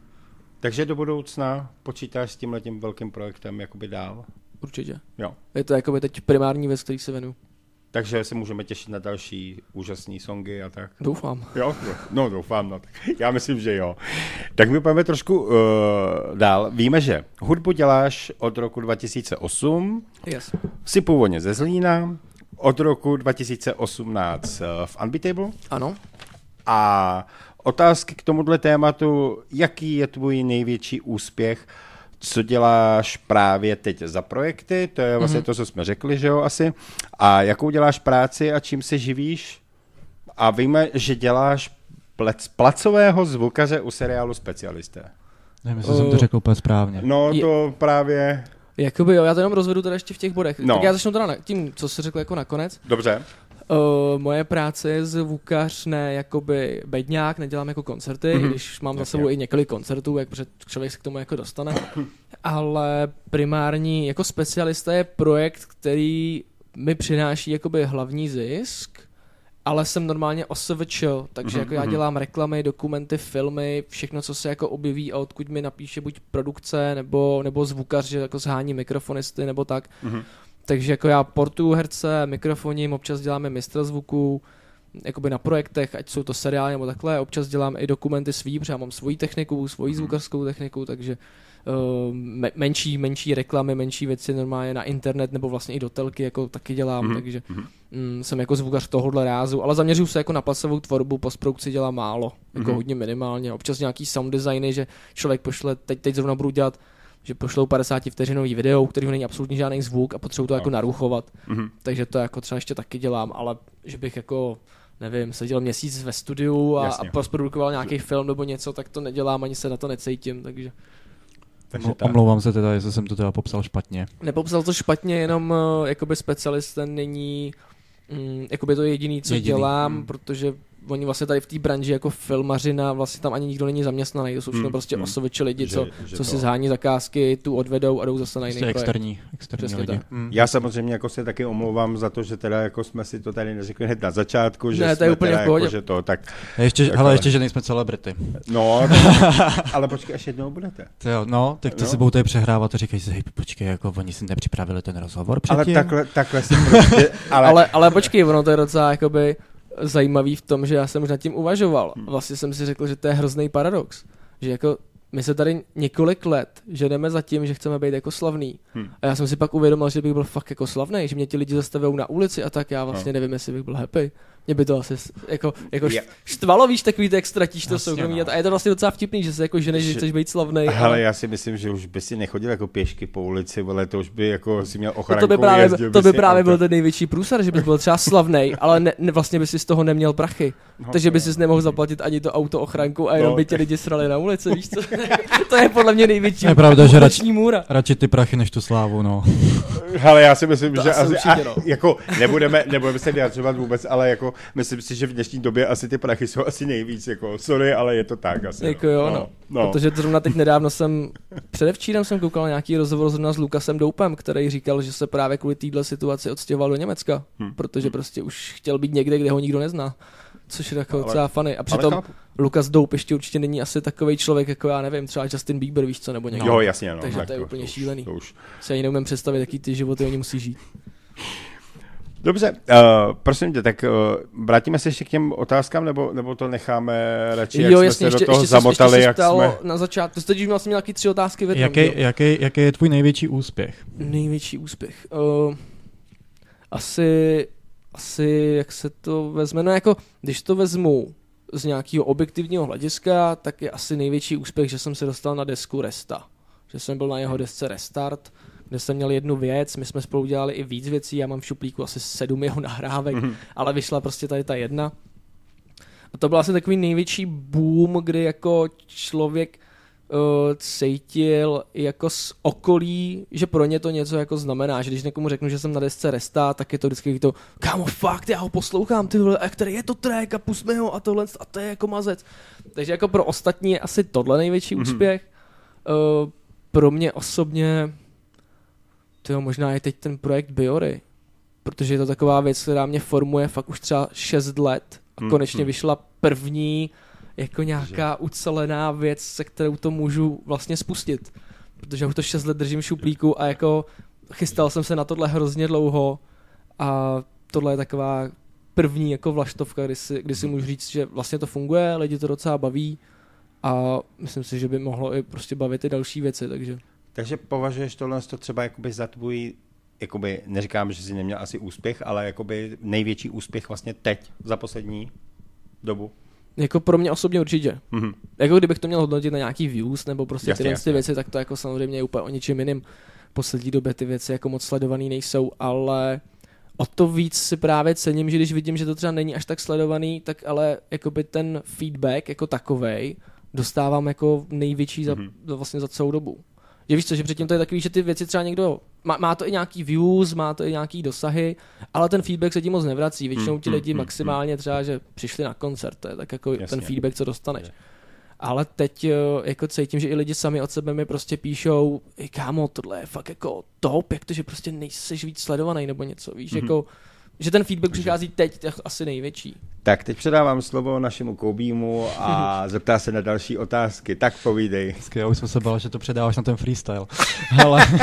Takže do budoucna počítáš s tím letím velkým projektem jakoby dál? Určitě. Jo. Je to jakoby teď primární věc, který se věnu. Takže se můžeme těšit na další úžasné songy a tak. Doufám. Jo, no, no doufám, no. tak Já myslím, že jo. Tak my pojďme trošku uh, dál. Víme, že hudbu děláš od roku 2008, Yes. jsi původně ze Zlína, od roku 2018 eh, v Unbeatable Ano. a otázky k tomuhle tématu, jaký je tvůj největší úspěch, co děláš právě teď za projekty, to je vlastně mm-hmm. to, co jsme řekli, že jo, asi, a jakou děláš práci a čím se živíš a víme, že děláš plec, placového zvukaře u seriálu Specialisté. Nevím, jestli jsem to řekl úplně správně. No Je- to právě, Jakoby jo, já to jenom rozvedu teda ještě v těch bodech. No. No. Tak já začnu teda na, tím, co jsi řekl jako nakonec. dobře, Uh, moje práce je zvukař, ne jakoby bedňák, nedělám jako koncerty, Mhm. mm-hmm. když mám za sebou i několik koncertů, jak člověk se k tomu jako dostane. Ale primární jako specialista je projekt, který mi přináší jakoby hlavní zisk, ale jsem normálně OSVČ, takže Mhm, jako já mhm. dělám reklamy, dokumenty, filmy, všechno, co se jako objeví a odkud mi napíše buď produkce, nebo, nebo zvukař, že jako zhání mikrofonisty, nebo tak. Mhm. Takže jako já portuju herce, mikrofoním, občas děláme mistra zvuku, jakoby na projektech, ať jsou to seriály nebo takhle, občas dělám i dokumenty svý, protože já mám svoji techniku, svoji zvukařskou techniku, takže uh, me- menší, menší reklamy, menší věci normálně na internet nebo vlastně i do telky jako taky dělám, Mhm, takže mm, jsem jako zvukař tohohle rázu, ale zaměřuju se jako na pasovou tvorbu, postprodukci dělám málo, jako Mhm. hodně minimálně, občas nějaký sound designy, že člověk pošle, teď, teď zrovna budu dělat že pošlou 50 vteřinový video, u kterého není absolutně žádný zvuk a potřebuju to No. jako naruchovat. Mhm. Takže to jako třeba ještě taky dělám, ale že bych jako nevím, seděl měsíc ve studiu a, a Jasně. postprodukoval nějaký film nebo něco, tak to nedělám, ani se na to necítím, takže takže Omlou- tak. Omlouvám se teda, jestli jsem to teda popsal špatně. nepopsal to špatně, jenom uh, jakoby specialist ten není mm, jakoby to jediný, co Jediný, dělám, mm. protože oni vlastně tady v té branži jako filmařina, vlastně tam ani nikdo není zaměstnaný, to jsou všechno Mm, prostě mm. osoviči lidi, Že- co, že co to- si zhání zakázky, tu odvedou a jdou zase na jiný Prostě projekt. externí, externí Přesně lidi. tak. Mm. Já samozřejmě jako se taky omlouvám za to, že teda jako jsme si to tady neřekli hned na začátku, že Ne, to je jsme úplně teda jako, že to tak, ještě, Tak hele, ale- ještě, že nejsme celebrity. no, ale počkej, až jednou budete. To jo, no, tak to No. si budou tady přehrávat a říkají si, hej, počkej, jako oni si nepřipravili ten rozhovor Ale předtím. takhle, takhle si prostě, ale, Ale, ale, ale počkej, ono to je docela jakoby zajímavý v tom, že já jsem už nad tím uvažoval. Hmm. Vlastně jsem si řekl, že to je hrozný paradox. Že jako my se tady několik let ženeme za tím, že chceme být jako slavný. Hmm. A já jsem si pak uvědomil, že bych byl fakt jako slavný, že mě ti lidi zastavují na ulici a tak já vlastně nevím, jestli bych byl happy. Mě by to asi jako, jako š- štvalo, víš, takový, jak ztratíš to soukromí. no. A je to vlastně docela vtipný, že se jako ženeš, že Že- chceš být slavný. hele, já si myslím, že už by si nechodil jako pěšky po ulici, vole, to už by jako si měl No ochranku, to by právě, jezdil to by právě byl ten největší průsar, že bys byl třeba slavný, ale ne, ne, vlastně by si z toho neměl prachy. No, Takže by si nemohl zaplatit ani to auto ochranku a jenom No. by tě lidi srali na ulici, víš co? to je podle mě největší Je pravda, že noční můra. Radši ty prachy než tu slávu, no. Hele, já si myslím, To že asi asi, určitě, a, no. jako nebudeme, nebudeme se vyjadřovat vůbec, ale jako myslím si, že v dnešní době asi ty prachy jsou asi nejvíc, jako sorry, ale je to tak asi. Jako no. jo, no. no. Protože zrovna teď nedávno jsem, předevčírem jsem koukal na nějaký rozhovor zrovna s Lukasem Doupem, který říkal, že se právě kvůli téhle situaci odstěhoval do Německa, Hm. protože prostě už chtěl být někde, kde ho nikdo nezná. Což je jako Ale- docela funny. A přitom. Lukas Doup ještě určitě není asi takový člověk, jako já nevím, třeba Justin Bieber, víš co, nebo někdo. Jo, jasně, no. Takže tak to je úplně už- šílený. To už. Si ani neumím představit, jaký ty životy oni musí žít. Dobře, uh, prosím tě, tak uh, vrátíme se ještě k těm otázkám, nebo, nebo to necháme radši, jak jo, jsme jasně, se ještě, do toho ještě, jsi- zamotali, ještě jak jsme... na začátku. Jsi totiž měl jsem nějaký tři otázky v jednom. Jaký, jo? jaký, jaký je tvůj největší úspěch? Největší úspěch. Uh, asi, asi, jak se to vezme, no jako, když to vezmu z nějakého objektivního hlediska, tak je asi největší úspěch, že jsem se dostal na desku Resta. Že jsem byl na jeho desce Restart, kde jsem měl jednu věc, my jsme spolu dělali i víc věcí, já mám v šuplíku asi sedm jeho nahrávek, Mhm. mm-hmm. ale vyšla prostě tady ta jedna. A to byl asi takový největší boom, kdy jako člověk uh, cítil jako z okolí, že pro ně to něco jako znamená, že když někomu řeknu, že jsem na desce Resta, tak je to vždycky to, kámo fakt, já ho poslouchám, ty vole, a který je to track a pusme ho a tohle, a to je jako mazec. Takže jako pro ostatní je asi tohle největší Mhm. mm-hmm. úspěch. Uh, pro mě osobně, to možná je teď ten projekt Biory, protože je to taková věc, která mě formuje fakt už třeba 6 let a Mhm. konečně vyšla první jako nějaká ucelená věc, se kterou to můžu vlastně spustit. Protože už to 6 let držím v šuplíku a jako chystal jsem se na tohle hrozně dlouho a tohle je taková první jako vlaštovka, kdy si, kdy si můžu říct, že vlastně to funguje, lidi to docela baví a myslím si, že by mohlo i prostě bavit i další věci, takže Takže považuješ tohle to třeba jakoby za tvůj, jakoby, neříkám, že jsi neměl asi úspěch, ale jakoby největší úspěch vlastně teď, za poslední dobu? jako pro mě osobně určitě. Mhm. Jako kdybych to měl hodnotit na nějaký views nebo prostě Jasně, tyhle jasně. ty věci, tak to jako samozřejmě je úplně o ničem jiným. V poslední době ty věci jako moc sledovaný nejsou, ale o to víc si právě cením, že když vidím, že to třeba není až tak sledovaný, tak ale jakoby ten feedback jako takovej dostávám jako největší za, Mhm. za vlastně za celou dobu. Že víš co, že předtím to je takový, že ty věci třeba někdo, má, má to i nějaký views, má to i nějaký dosahy, ale ten feedback se ti moc nevrací. Většinou ti Mm, lidi mm, maximálně třeba, že přišli na koncert, to je tak jako Jasně. ten feedback, co dostaneš. Ale teď jako cítím, že i lidi sami od sebe mi prostě píšou, "Ej, kámo, tohle je fakt jako top, jak to, že prostě nejseš víc sledovaný nebo něco, víš, Mhm. mm-hmm. jako, že ten feedback přichází teď, to je asi největší. Tak teď předávám slovo našemu Koubímu a zeptá se na další otázky. Tak povídej. Já už jsem se bál, že to předáváš na ten freestyle. Ale, uh,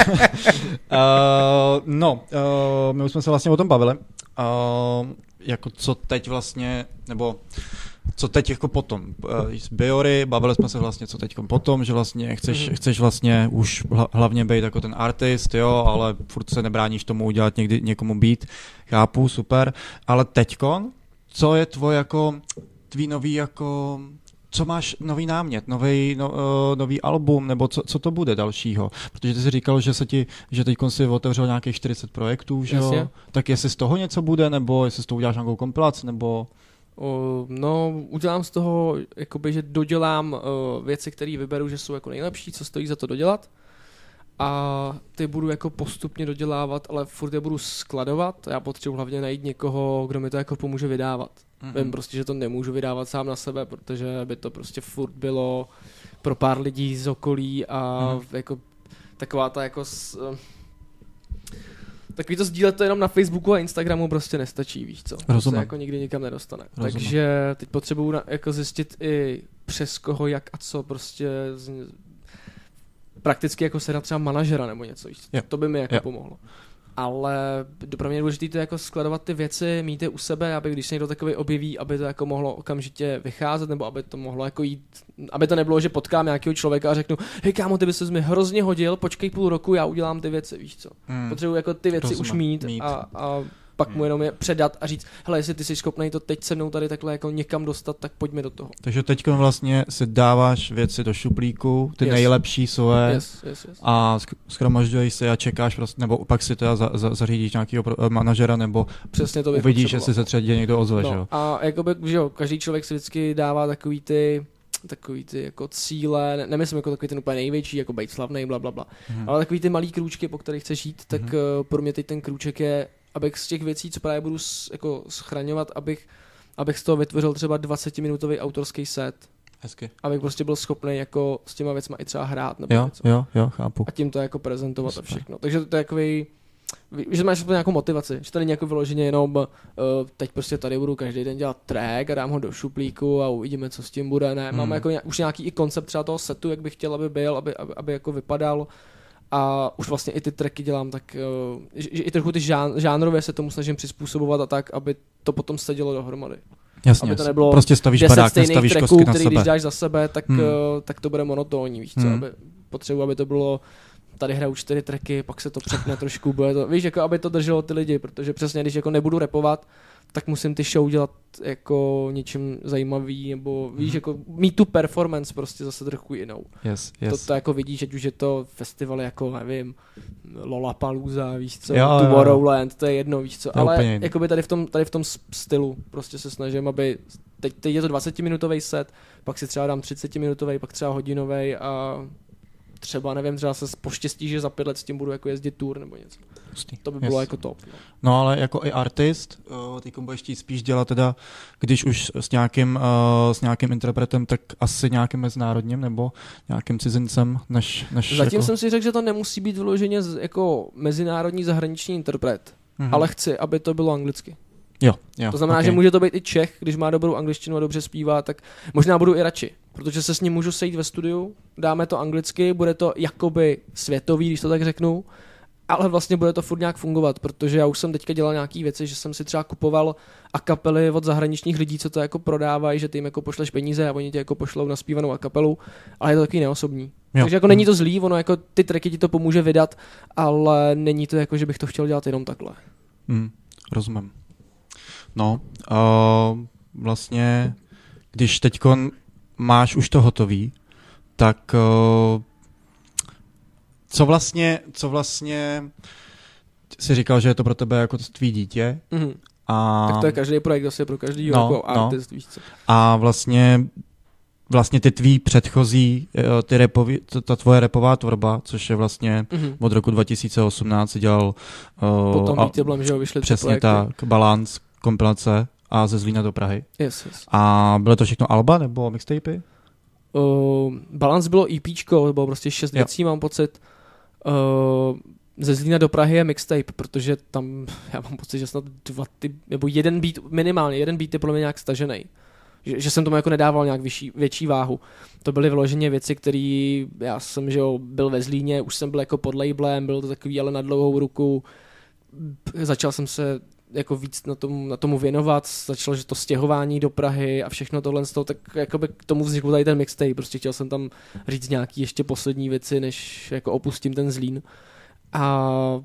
no, uh, my už jsme se vlastně o tom bavili. Uh, jako co teď vlastně, nebo co teď jako potom. Z Biory, bavili jsme se vlastně co teď potom, že vlastně chceš, Mhm. chceš vlastně už hla- hlavně být jako ten artist, jo, ale furt se nebráníš tomu udělat někdy někomu být. Chápu, super. Ale teďkon, co je tvoje jako, tvý nový jako co máš nový námět, nový, no, uh, nový album, nebo co, co to bude dalšího? Protože ty jsi říkal, že se ti, že teď si otevřel nějakých 40 projektů, že jo? Tak jestli z toho něco bude, nebo jestli z toho uděláš nějakou kompilaci, nebo... No, udělám z toho, jakoby, že dodělám uh, věci, které vyberu, že jsou jako nejlepší, co stojí za to dodělat. A ty budu jako postupně dodělávat, ale furt je budu skladovat. Já potřebuji hlavně najít někoho, kdo mi to jako pomůže vydávat. Mhm. Mm-hmm. Vím prostě, že to nemůžu vydávat sám na sebe, protože by to prostě furt bylo pro pár lidí z okolí a Mhm. mm-hmm. jako taková ta jako s, Takový to sdílet to jenom na Facebooku a Instagramu prostě nestačí, víš co? To Rozumím. se jako nikdy nikam nedostane. Rozumím. Takže teď potřebuju na, jako zjistit i přes koho, jak a co prostě z, prakticky jako sedat třeba manažera nebo něco, víš? Jo. To by mi jako Jo. pomohlo. Ale pro mě je důležité to jako skladovat ty věci, mít je u sebe, aby když se někdo takový objeví, aby to jako mohlo okamžitě vycházet, nebo aby to mohlo jako jít, aby to nebylo, že potkám nějakého člověka a řeknu, hej kámo, ty bys se mi hrozně hodil, počkej půl roku, já udělám ty věci, víš co. Hmm. Potřebuji jako ty věci Rozumím. už mít, Mít. A, a pak mu jenom je předat a říct, hele, jestli ty jsi schopný to teď se mnou tady takhle jako někam dostat, tak pojďme do toho. Takže teď vlastně si dáváš věci do šuplíku, ty Yes. nejlepší svoje, Yes, yes, yes. a schromažďuješ si a čekáš prostě, nebo pak si teda za, za, zařídíš nějakého eh, manažera, nebo Přesně to uvidíš, si se třeba někdo ozve, že no, jo? A jakoby, že jo, každý člověk si vždycky dává takový ty takový ty jako cíle, ne, nemyslím jako takový ten úplně největší, jako být slavný, bla, bla, bla, hmm. ale takový ty malý krůčky, po kterých chceš žít, tak hmm. uh, pro mě teď ten krůček je, abych z těch věcí, co právě budu jako schraňovat, abych, abych z toho vytvořil třeba 20-minutový autorský set. Hezky. Abych prostě byl schopný jako s těma věcma i třeba hrát nebo Jo, něco. jo, jo, chápu. A tím to jako prezentovat a Super. všechno. Takže to je takový že máš nějakou motivaci, že to není jako vyloženě jenom uh, teď prostě tady budu každý den dělat track a dám ho do šuplíku a uvidíme, co s tím bude. Ne, Hmm. máme jako nějak, už nějaký i koncept třeba toho setu, jak bych chtěl, aby byl, aby, aby, aby jako vypadal. A už vlastně i ty tracky dělám tak, uh, že, že i trochu ty žán, žánrově se tomu snažím přizpůsobovat a tak, aby to potom sedělo dohromady. Jasně, aby to nebylo prostě stavíš 10 barák, stejných nestavíš tracků, kostky na který sebe. když dáš za sebe, tak, Hmm. uh, tak to bude monotónní, víš co, Hmm. aby, potřebuji, aby to bylo tady hraju čtyři tracky, pak se to přepne trošku, bude to, víš, jako aby to drželo ty lidi, protože přesně, když jako nebudu repovat, tak musím ty show dělat jako něčím zajímavý, nebo víš, Mhm. jako mít tu performance prostě zase trochu jinou. Yes, Yes. To, to jako vidíš, ať už je to festival jako, nevím, Lollapalooza, víš co, Jo. Tomorrowland, to je jedno, víš co, To ale jiný. jakoby tady v tom, tady v tom stylu prostě se snažím, aby teď, teď je to 20-minutový set, pak si třeba dám 30-minutový, pak třeba hodinový a třeba, nevím, třeba se poštěstí, že za pět let s tím budu jako jezdit tour nebo něco. Hustý. To by Yes. bylo jako top. No. No ale jako i artist, uh, ty budeš chtít spíš dělat teda, když už s nějakým, uh, s nějakým interpretem, tak asi nějakým mezinárodním nebo nějakým cizincem, než, než Zatím jako... jsem si řekl, že to nemusí být vyloženě jako mezinárodní zahraniční interpret, Mhm. ale chci, aby to bylo anglicky. Jo, jo. To znamená, okay. že může to být i Čech, když má dobrou angličtinu a dobře zpívá, tak možná budu i radši, protože se s ním můžu sejít ve studiu, dáme to anglicky, bude to jakoby světový, když to tak řeknu, ale vlastně bude to furt nějak fungovat, protože já už jsem teďka dělal nějaký věci, že jsem si třeba kupoval a kapely od zahraničních lidí, co to jako prodávají, že ty jim jako pošleš peníze a oni ti jako pošlou naspívanou a kapelu, ale je to takový neosobní. Jo. Takže jako není to zlý, ono jako ty tracky ti to pomůže vydat, ale není to jako, že bych to chtěl dělat jenom takhle. Hmm, rozumím. No, uh, vlastně, když teď máš už to hotový, tak uh, co vlastně, co vlastně si říkal, že je to pro tebe jako tvý dítě Mhm. a, Tak to je každý projekt, zase pro každý No, jako no. artist, víš co. a vlastně vlastně ty tvý předchozí, eh, ty repový, ta, tvoje repová tvorba, což je vlastně Mhm. od roku 2018 si dělal uh, Potom a, Beat Tablem, že jo, vyšly přesně tak, balans, kompilace a ze Zlína do Prahy. Yes, yes. A bylo to všechno alba nebo mixtapy? Uh, Balance bylo to bylo prostě šest Jo. věcí, mám pocit. Uh, ze Zlína do Prahy je mixtape, protože tam, já mám pocit, že snad dva ty, nebo jeden beat, minimálně jeden beat je podle mě nějak stažený. Že, že jsem tomu jako nedával nějak vyšší, větší váhu. To byly vyloženě věci, které já jsem, že jo, byl ve Zlíně, už jsem byl jako pod labelem, bylo to takový ale na dlouhou ruku. Začal jsem se jako víc na, tom, na tomu věnovat, začalo, že to stěhování do Prahy a všechno tohle z toho, tak jakoby k tomu vznikl tady ten mixtape, prostě chtěl jsem tam říct nějaký ještě poslední věci, než jako opustím ten Zlín. A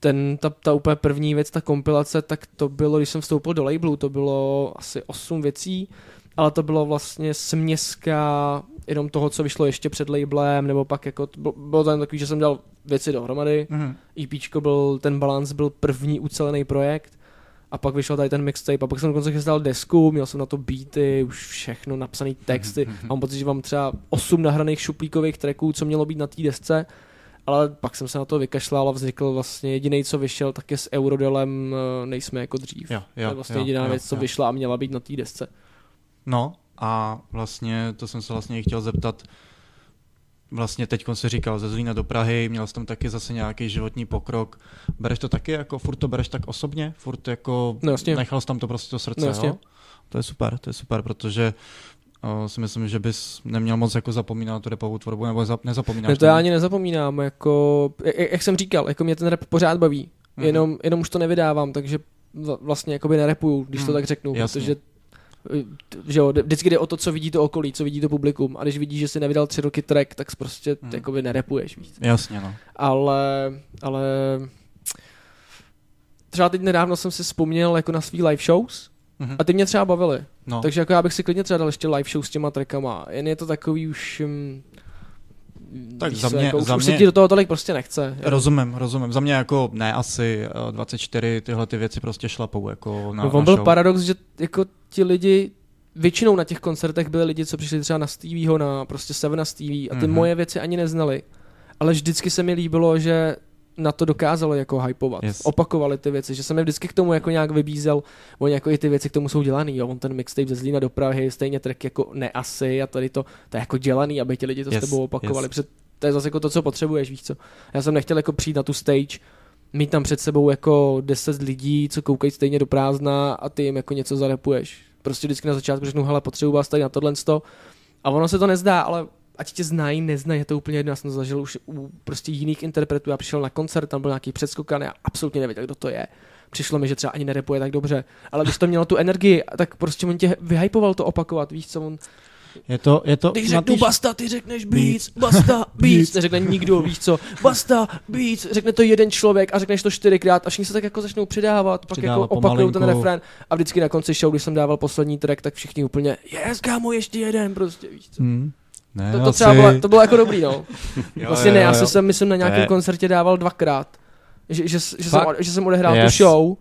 ten, ta, ta úplně první věc, ta kompilace, tak to bylo, když jsem vstoupil do labelu, to bylo asi osm věcí, ale to bylo vlastně směska jenom toho, co vyšlo ještě před labelem, nebo pak jako, bylo, to takový, že jsem dal věci dohromady, Mhm. EPčko byl, ten balans byl první ucelený projekt a pak vyšel tady ten mixtape a pak jsem dokonce chystal desku, měl jsem na to beaty, už všechno, napsané texty. Mám pocit, že mám třeba osm nahraných šuplíkových tracků, co mělo být na té desce, ale pak jsem se na to vykašlal a vznikl vlastně jediný, co vyšel, tak je s Eurodelem eh, nejsme jako dřív. Jo, to je jo, vlastně jo, jediná jo, věc, co jo. vyšla a měla být na té desce. No a vlastně to jsem se vlastně i chtěl zeptat, vlastně teď si říkal ze Zlína do Prahy, měl jsi tam taky zase nějaký životní pokrok. Bereš to taky jako, furt to bereš tak osobně? Furt jako, No jasně. nechal jsi tam to prostě to srdce, No jasně. jo? To je super, to je super, protože o, si myslím, že bys neměl moc jako zapomínat na tu repovou tvorbu, nebo za, nezapomínáš. Ne, to já ani nezapomínám, jako, jak, jak jsem říkal, jako mě ten rap pořád baví, Mhm. jenom, jenom už to nevydávám, takže vla- vlastně jakoby nerepuju, když to Mhm, tak řeknu, jasně. protože eh, že jo, vždycky jde o to, co vidí to okolí, co vidí to publikum a když vidíš, že si nevydal tři roky track, tak prostě Mhm. jakoby nerepuješ víc. Jasně, no. Ale, ale třeba teď nedávno jsem si vzpomněl jako na svý live shows Mhm. a ty mě třeba bavily, no. takže jako já bych si klidně třeba dal ještě live show s těma trackama, jen je to takový už... Um, Tak za mě- jako, za už se mě- ti do toho tolik prostě nechce. Rozumím, rozumím. Za mě jako ne asi eh, 24 tyhle ty věci prostě šlapou jako na, No, on na byl show. paradox, že jako ti lidi většinou na těch koncertech byli lidi, co přišli třeba na Stevieho, na prostě Sevena Stevie a ty Mhm. moje věci ani neznali. Ale vždycky se mi líbilo, že na to dokázalo jako hypovat. Yes. Opakovali ty věci, že jsem je vždycky k tomu jako nějak vybízel, oni jako i ty věci k tomu jsou dělaný, jo, on ten mixtape ze Zlína do Prahy, stejně track jako ne asi a tady to, to je jako dělaný, aby ti lidi to Yes, s tebou opakovali, yes. protože to je zase jako to, co potřebuješ, víš co. Já jsem nechtěl jako přijít na tu stage, mít tam před sebou jako 10 lidí, co koukají stejně do prázdna a ty jim jako něco zarepuješ. Prostě vždycky na začátku řeknu, hele, potřebuji vás tady na tohle sto. A ono se to nezdá, ale ať tě znají, neznají, je to úplně jedno. Já jsem to zažil už u prostě jiných interpretů. Já přišel na koncert, tam byl nějaký předskokan, já absolutně nevěděl, kdo to je. Přišlo mi, že třeba ani nerepuje tak dobře, ale když to mělo tu energii, tak prostě on tě vyhypoval to opakovat, víš co, on, Je to, je to, když na řeknu ty- basta, ty řekneš beats, basta, beats, neřekne nikdo, víš co, basta, beats, řekne to jeden člověk a řekneš to čtyřikrát a všichni se tak jako začnou přidávat, pak Přidávat jako opakují ten refrén a vždycky na konci show, když jsem dával poslední track, tak všichni úplně, yes, kámo, ještě jeden, prostě, víš co. Hmm. Ne, To, to asi- třeba bylo, to bylo jako dobrý, no. Jo, Vlastně jo, ne, jo, asi jo. jsem, myslím, na nějakém je- koncertě dával dvakrát. Že, že, že, jsem, že jsem odehrál Yes. tu show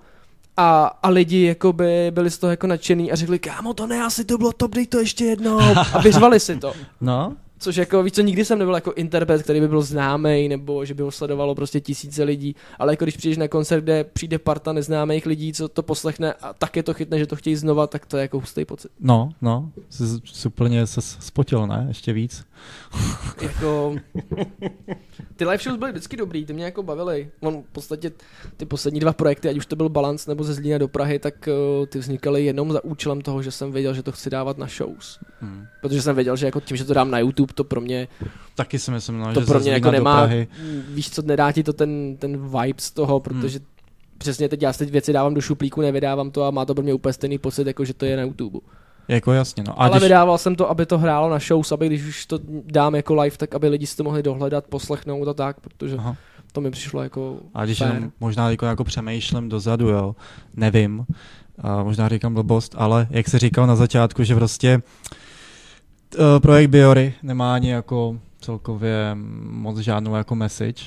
a, a lidi jakoby byli z toho jako nadšený a řekli, kámo, to ne, asi to bylo top, dej to ještě jednou. A vyřvali si to. No, Což jako, víš co, nikdy jsem nebyl jako interpret, který by byl známý, nebo že by ho sledovalo prostě tisíce lidí, ale jako když přijdeš na koncert, kde přijde parta neznámých lidí, co to poslechne a tak je to chytne, že to chtějí znova, tak to je jako hustý pocit. no, no, jsi, jsi úplně se spotil, ne? Ještě víc. jako... Ty live shows byly vždycky dobrý, ty mě jako bavily. On v podstatě ty poslední dva projekty, ať už to byl Balance nebo ze Zlína do Prahy, tak uh, ty vznikaly jenom za účelem toho, že jsem věděl, že to chci dávat na shows. Hmm. Protože jsem věděl, že jako tím, že to dám na YouTube, to pro mě, Taky si myslím, no, to že pro mě jako nemá, Prahy. víš co, nedá ti to ten, ten vibe z toho, protože přesně teď já si teď věci dávám do šuplíku, nevydávám to a má to pro mě úplně stejný pocit, jako že to je na YouTube. Jako jasně, no. A Ale když, vydával jsem to, aby to hrálo na shows, aby když už to dám jako live, tak aby lidi si to mohli dohledat, poslechnout a tak, protože Aha. to mi přišlo jako A když fair. jenom možná jako, jako přemýšlím dozadu, jo, nevím, a možná říkám blbost, ale jak se říkal na začátku, že prostě projekt Biory nemá ani jako celkově moc žádnou jako message.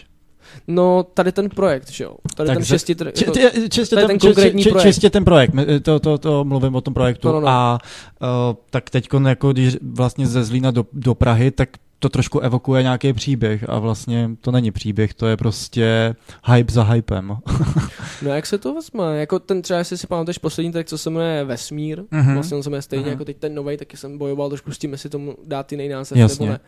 No, tady ten projekt, že jo? Tady Tak ten šesti... Tr- Či, jako, ty- čistě, to je ten, ten konkrétní či, či, projekt. čistě ten projekt, my- to, to, to mluvím o tom projektu. No, no, no. A uh, tak teď, jako když vlastně ze Zlína do, do Prahy, tak to trošku evokuje nějaký příběh a vlastně to není příběh, to je prostě hype za hypem. no jak se to vezme? Jako ten třeba, jestli si pamatuješ poslední track, co se jmenuje Vesmír, Mhm. vlastně on se jmenuje stejně Mhm. jako teď ten nový, taky jsem bojoval trošku s tím, jestli tomu dát jiný název Jasně. nebo ne.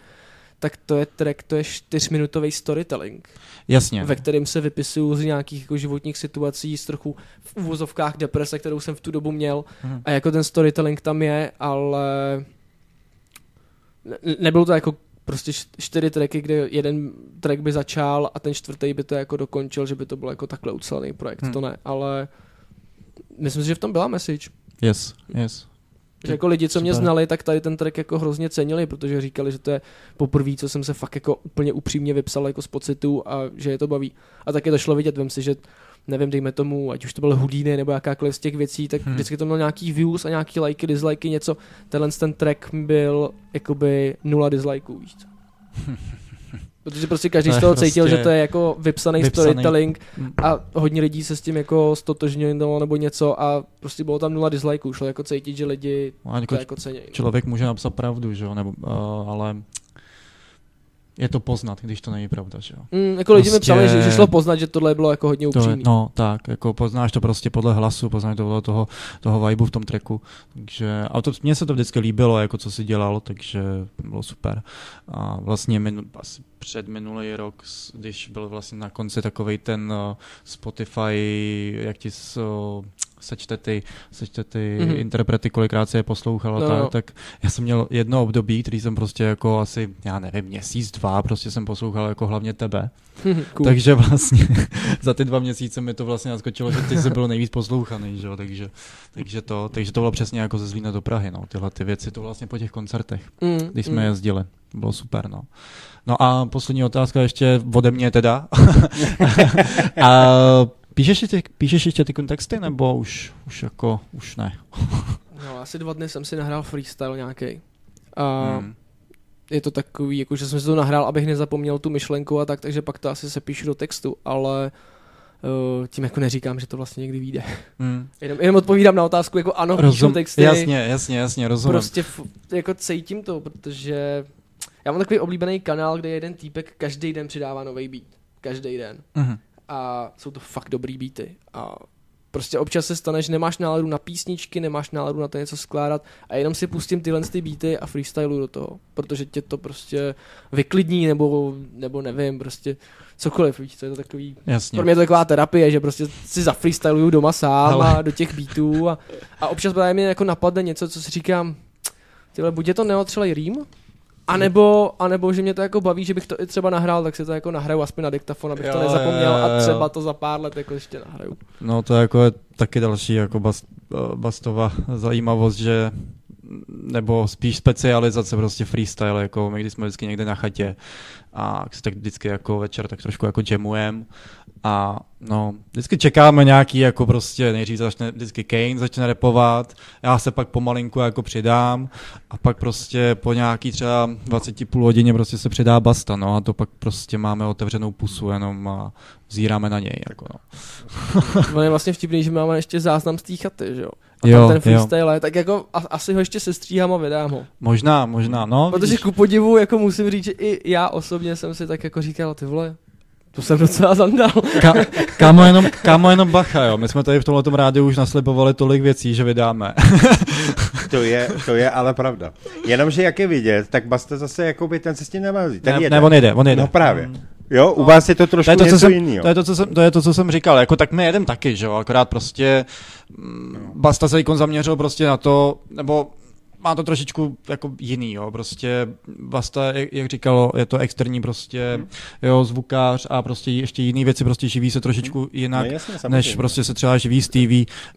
Tak to je track, to je čtyřminutový storytelling, Jasně. ve kterém se vypisuju z nějakých jako životních situací, z trochu v uvozovkách deprese, kterou jsem v tu dobu měl. Mhm. A jako ten storytelling tam je, ale ne- nebylo to jako prostě čtyři tracky, kde jeden track by začal a ten čtvrtý by to jako dokončil, že by to byl jako takhle ucelený projekt, Hmm. to ne, ale myslím si, že v tom byla message. Yes, yes. Že jako lidi, co mě Super. znali, tak tady ten track jako hrozně cenili, protože říkali, že to je poprvé, co jsem se fakt jako úplně upřímně vypsal jako z pocitu a že je to baví. A taky to šlo vidět, vem si, že nevím, dejme tomu, ať už to byl Houdini nebo jakákoliv z těch věcí, tak Hmm. vždycky to měl nějaký views a nějaký lajky, dislikey, něco. Tenhle ten track byl jakoby nula dislikeů, víš co. Protože prostě každý To z toho cítil, prostě že to je jako vypsaný, vypsaný. storytelling Mm. a hodně lidí se s tím jako stotožnilo nebo něco a prostě bylo tam nula dislikeů. Šlo jako cítit, že lidi A to jako jako cení. člověk může napsat pravdu, že jo, nebo, uh, ale je to poznat, když to není pravda, že jo. Mm, jako lidi mi Prostě- psali, že, že šlo poznat, že tohle bylo jako hodně To upřímný. no tak, jako poznáš to prostě podle hlasu, poznáš to podle toho, toho vibu v tom tracku, takže, a to, mně se to vždycky líbilo, jako co si dělal, takže bylo super. A vlastně minu, asi před minulý rok, když byl vlastně na konci takovej ten uh, Spotify, jak ti s, uh, sečte ty, sečte ty Mhm. mm-hmm. interprety, kolikrát se je poslouchal, No, tak, no. tak já jsem měl jedno období, který jsem prostě jako asi, já nevím, měsíc, dva, prostě jsem poslouchal jako hlavně tebe. cool. Takže vlastně za ty dva měsíce mi to vlastně naskočilo, že ty jsi byl nejvíc poslouchaný, že jo, takže, takže, to, takže to bylo přesně jako ze Zlína do Prahy, no, tyhle ty věci, to vlastně po těch koncertech, mm, když jsme mm. jezdili, bylo super, no. No a poslední otázka ještě ode mě teda. a píšeš, ještě, píšeš ještě ty kontexty, nebo už, už jako, už ne? No, asi dva dny jsem si nahrál freestyle nějaký. A Hmm. je to takový, jako že jsem si to nahrál, abych nezapomněl tu myšlenku a tak, takže pak to asi se píšu do textu, ale Uh, tím jako neříkám, že to vlastně někdy vyjde. Hmm. Jenom, jenom odpovídám na otázku, jako ano, píšu Rozum, texty. jasně, jasně, jasně, rozumím. Prostě f- jako cítím to, protože já mám takový oblíbený kanál, kde jeden týpek každý den přidává nový beat. Každý den. Mhm. A jsou to fakt dobrý beaty. A prostě občas se stane, že nemáš náladu na písničky, nemáš náladu na to něco skládat a jenom si pustím tyhle ty beaty a freestylu do toho, protože tě to prostě vyklidní nebo, nebo nevím, prostě cokoliv, víš, co je to takový Jasně. pro mě je to taková terapie, že prostě si zafreestyluju doma sám a do těch beatů a, a občas právě mi jako napadne něco, co si říkám, tyhle, buď je to neotřelej rým, anebo, anebo, že mě to jako baví, že bych to i třeba nahrál, tak si to jako nahraju aspoň na diktafon, abych to Jo, nezapomněl jo, jo, a jo. třeba to za pár let jako ještě nahraju. No to jako je taky další jako bas, eh, Bastova zajímavost, že nebo spíš specializace prostě freestyle, jako my když jsme vždycky někde na chatě a tak vždycky jako večer tak trošku jako jamujem a no, vždycky čekáme nějaký jako prostě, nejdřív začne vždycky Kane začne repovat, já se pak pomalinku jako přidám a pak prostě po nějaký třeba 20 půl hodině prostě se přidá Basta, no a to pak prostě máme otevřenou pusu jenom a zíráme na něj, jako no. Ono je vlastně vtipný, že máme ještě záznam z té chaty, že jo. A Jo, ten jo. freestyle, je, tak jako a, asi ho ještě sestříhám a vydám ho. Možná, možná, no. Protože vidíš. ku podivu, jako musím říct, že i já osobně jsem si tak jako říkal, ty vole, to jsem docela zandal. Ka, kámo, jenom, kámo, jenom bacha, jo. My jsme tady v tomhle rádiu už naslibovali tolik věcí, že vydáme. To je, to je ale pravda. Jenomže jak je vidět, tak Basta zase jakoby ten se s tím nemazí. Ten ne, jede. ne, on jede, on jede. No právě. Jo, u vás je to trošku To je to, co něco jsem, jiného. to, je to, co jsem, to je to, co jsem říkal, jako tak my jedem taky, že jo, akorát prostě mm, Basta se výkon zaměřil prostě na to, nebo má to trošičku jako jiný, jo, prostě Basta, jak, říkalo, je to externí prostě, Hmm. jo, zvukář a prostě ještě jiný věci, prostě živí se trošičku jinak, no, jasně, samozřejmě. než prostě se třeba živí z TV,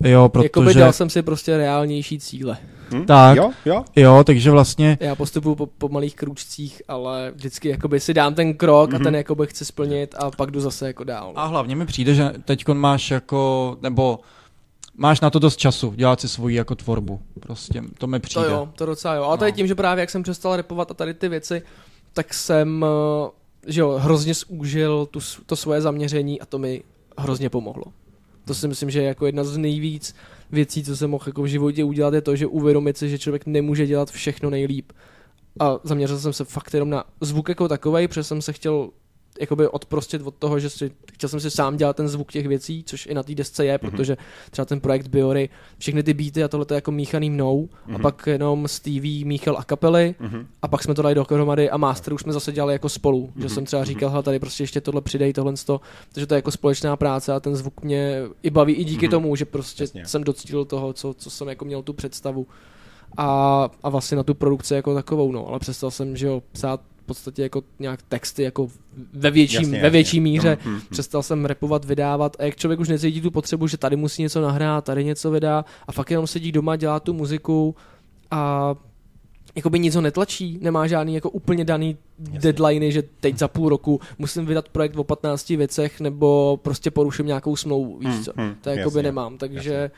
jo, Jakoby protože, dal jsem si prostě reálnější cíle. Hm? tak. Jo, jo. jo, takže vlastně, Já postupuju po, po malých krůčcích, ale vždycky jakoby si dám ten krok Mhm. a ten jakoby chci splnit a pak jdu zase jako dál. A hlavně mi přijde, že teď máš jako, nebo máš na to dost času dělat si svoji jako tvorbu. Prostě to mi to přijde. jo, to docela jo. Ale to je No. tím, že právě jak jsem přestal repovat a tady ty věci, tak jsem eh, že jo, hrozně zúžil tu, to svoje zaměření a to mi hrozně pomohlo. To si myslím, že je jako jedna z nejvíc věcí, co jsem mohl jako v životě udělat, je to, že uvědomit si, že člověk nemůže dělat všechno nejlíp. A zaměřil jsem se fakt jenom na zvuk jako takovej, protože jsem se chtěl jakoby odprostit od toho, že si, chtěl jsem si sám dělat ten zvuk těch věcí, což i na té desce je, protože třeba ten projekt Biory, všechny ty beaty a tohle to je jako míchaný mnou a pak jenom Stevie míchal a kapely a pak jsme to dali dohromady a master už jsme zase dělali jako spolu, že jsem třeba říkal, hele, tady prostě ještě tohle přidej, tohle to, takže to je jako společná práce a ten zvuk mě i baví i díky tomu, že prostě Jasně. jsem docílil toho, co, co jsem jako měl tu představu a, a vlastně na tu produkci jako takovou, no, ale přestal jsem, že jo, psát podstatě jako nějak texty jako ve větším, Jasně, ve jasně. větší míře, No, hm, hm. přestal jsem repovat, vydávat a jak člověk už necítí tu potřebu, že tady musí něco nahrát, tady něco vydá a fakt jenom sedí doma, dělá tu muziku a jakoby nic ho netlačí, nemá žádný jako úplně daný deadliny, že teď za půl roku musím vydat projekt o 15 věcech nebo prostě poruším nějakou smlouvu, víš Hmm, co. hmm, to jakoby jasně, nemám, takže jasně.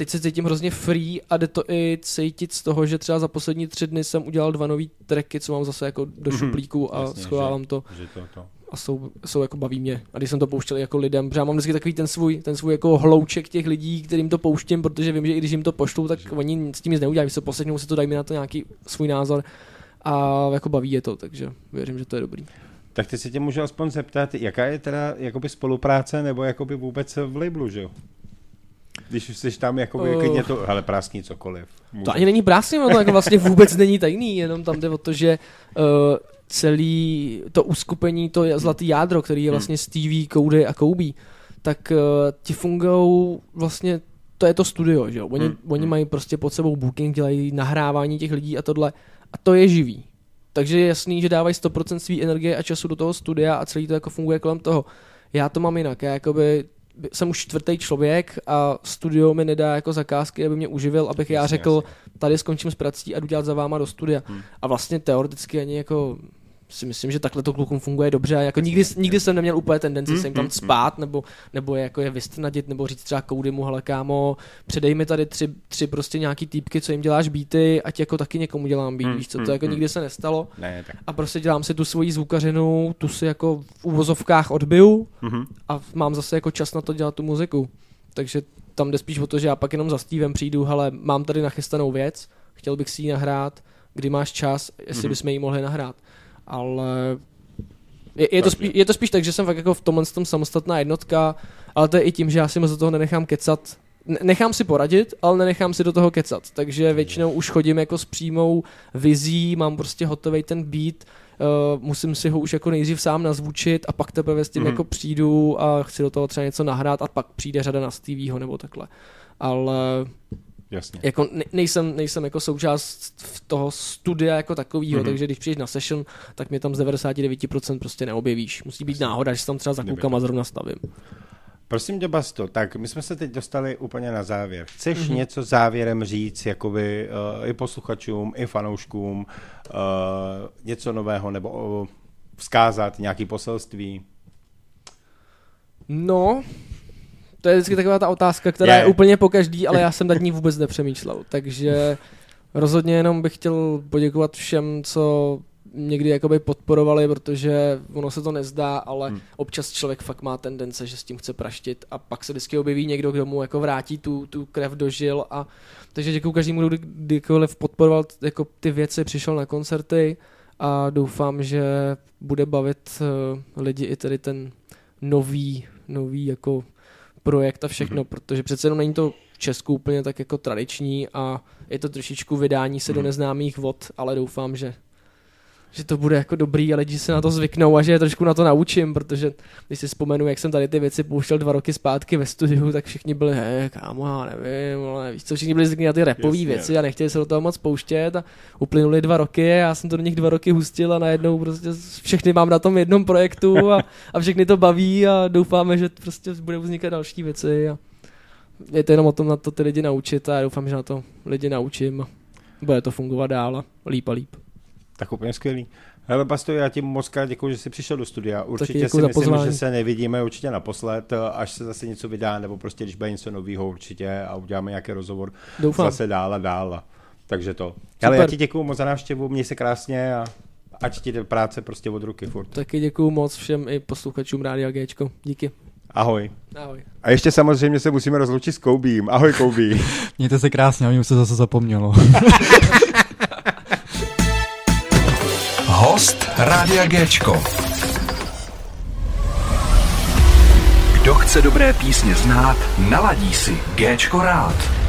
Teď se cítím hrozně free a jde to i cítit z toho, že třeba za poslední tři dny jsem udělal dva nový tracky, co mám zase jako do Mhm, šuplíku a jasně, schovávám že- to Že to, to. a jsou, jsou jako baví mě. A když jsem to pouštěl jako lidem, protože já mám vždycky takový ten svůj, ten svůj jako hlouček těch lidí, kterým to pouštím, protože vím, že i když jim to pošlu, tak oni s tím nic neudělají, se poslechnou si to, dají mi na to nějaký svůj názor a jako baví je to, takže věřím, že to je dobrý. Tak ty se tě můžu aspoň zeptat, jaká je teda jakoby spolupráce nebo jakoby vůbec v labelu, že jo? Když jsi tam jakoby Oh. klidně to, hele, práskni cokoliv. Může. To ani není prásně, ono to jako vlastně vůbec není tajný, jenom tam jde o to, že uh, celý to uskupení, to je zlatý jádro, který je vlastně Stevie, Cody a Kobe, tak uh, ti fungují vlastně, to je to studio, že jo? Oni, Hmm, oni hmm. mají prostě pod sebou booking, dělají nahrávání těch lidí a tohle a to je živý. Takže je jasný, že dávají 100% své energie a času do toho studia a celý to jako funguje kolem toho. Já to mám jinak, já jakoby jsem už čtvrtý člověk a studio mi nedá jako zakázky, aby mě uživil, abych já Jasně, řekl, jasně. tady skončím s prací a jdu dělat za váma do studia. Hmm. A vlastně teoreticky ani jako si myslím, že takhle to klukům funguje dobře a jako nikdy, nikdy jsem neměl úplně tendenci se jim tam spát nebo, nebo je jako je vystnadit nebo říct třeba Koudymu, hele kámo, předej mi tady tři, tři prostě nějaký týpky, co jim děláš beaty, ať jako taky někomu dělám beat, víš co, to jako nikdy se nestalo Ne, tak. a prostě dělám si tu svoji zvukařinu, tu si jako v úvozovkách odbiju Mhm. a mám zase jako čas na to dělat tu muziku. Takže tam jde spíš o to, že já pak jenom za Stevem přijdu, hele, mám tady nachystanou věc, chtěl bych si ji nahrát, kdy máš čas, jestli Mhm. bychom ji mohli nahrát. Ale je, je, to spíš, je to spíš tak, že jsem fakt jako v tomhle tom samostatná jednotka, ale to je i tím, že já si moc do toho nenechám kecat. Ne- Nechám si poradit, ale nenechám si do toho kecat. Takže většinou už chodím jako s přímou vizí, mám prostě hotový ten beat, uh, musím si ho už jako nejdřív sám nazvučit a pak teprve s tím Mhm. jako přijdu a chci do toho třeba něco nahrát a pak přijde řada na Stevieho nebo takhle. Ale Jasně. jako ne, nejsem, nejsem jako součást v toho studia jako takového, Mhm. mm-hmm. takže když přijdeš na session, tak mě tam z 99% prostě neobjevíš. Musí být náhoda, že se tam třeba za klukama zrovna stavím. Prosím tě, Basto, tak my jsme se teď dostali úplně na závěr. Chceš Mhm. mm-hmm. něco závěrem říct, jakoby uh, i posluchačům, i fanouškům, uh, něco nového, nebo uh, vzkázat nějaký poselství? No, to je vždycky taková ta otázka, která Je. je, úplně po každý, ale já jsem nad ní vůbec nepřemýšlel. Takže rozhodně jenom bych chtěl poděkovat všem, co někdy jakoby podporovali, protože ono se to nezdá, ale Hmm. občas člověk fakt má tendence, že s tím chce praštit a pak se vždycky objeví někdo, kdo mu jako vrátí tu, tu krev do žil a takže děkuji každému, kdo kdy- kdykoliv podporoval jako ty věci, přišel na koncerty a doufám, že bude bavit uh, lidi i tady ten nový, nový jako projekt a všechno, mm-hmm. protože přece jenom není to v Česku úplně tak jako tradiční a je to trošičku vydání se mm-hmm. do neznámých vod, ale doufám, že že to bude jako dobrý a lidi se na to zvyknou a že je trošku na to naučím, protože když si vzpomenu, jak jsem tady ty věci pouštěl dva roky zpátky ve studiu, tak všichni byli, hej, kámo, já nevím, ale víš co, všichni byli zvyklí na ty Jasně. věci a nechtěli se do toho moc pouštět a uplynuly dva roky a já jsem to do nich dva roky hustil a najednou prostě všechny mám na tom jednom projektu a, a všechny to baví a doufáme, že prostě bude vznikat další věci a je to jenom o tom na to ty lidi naučit a já doufám, že na to lidi naučím a bude to fungovat dál a líp a líp. Tak úplně skvělý. Hele, Basto, já ti moc krát děkuji, že jsi přišel do studia. Určitě děkuji si myslím, pozvání. že se nevidíme určitě naposled, až se zase něco vydá, nebo prostě když bude něco nového určitě a uděláme nějaký rozhovor Doufám. zase dál a dál. Takže to. Ale já ti děkuji moc za návštěvu, měj se krásně a ať ti jde práce prostě od ruky furt. Taky děkuju moc všem i posluchačům Rádia Gčko. Díky. Ahoj. Ahoj. A ještě samozřejmě se musíme rozloučit s Koubím. Ahoj Koubí. Mějte se krásně, a mě už se zase zapomnělo. Rádia Géčko. Kdo chce dobré písně znát, naladí si Géčko rád.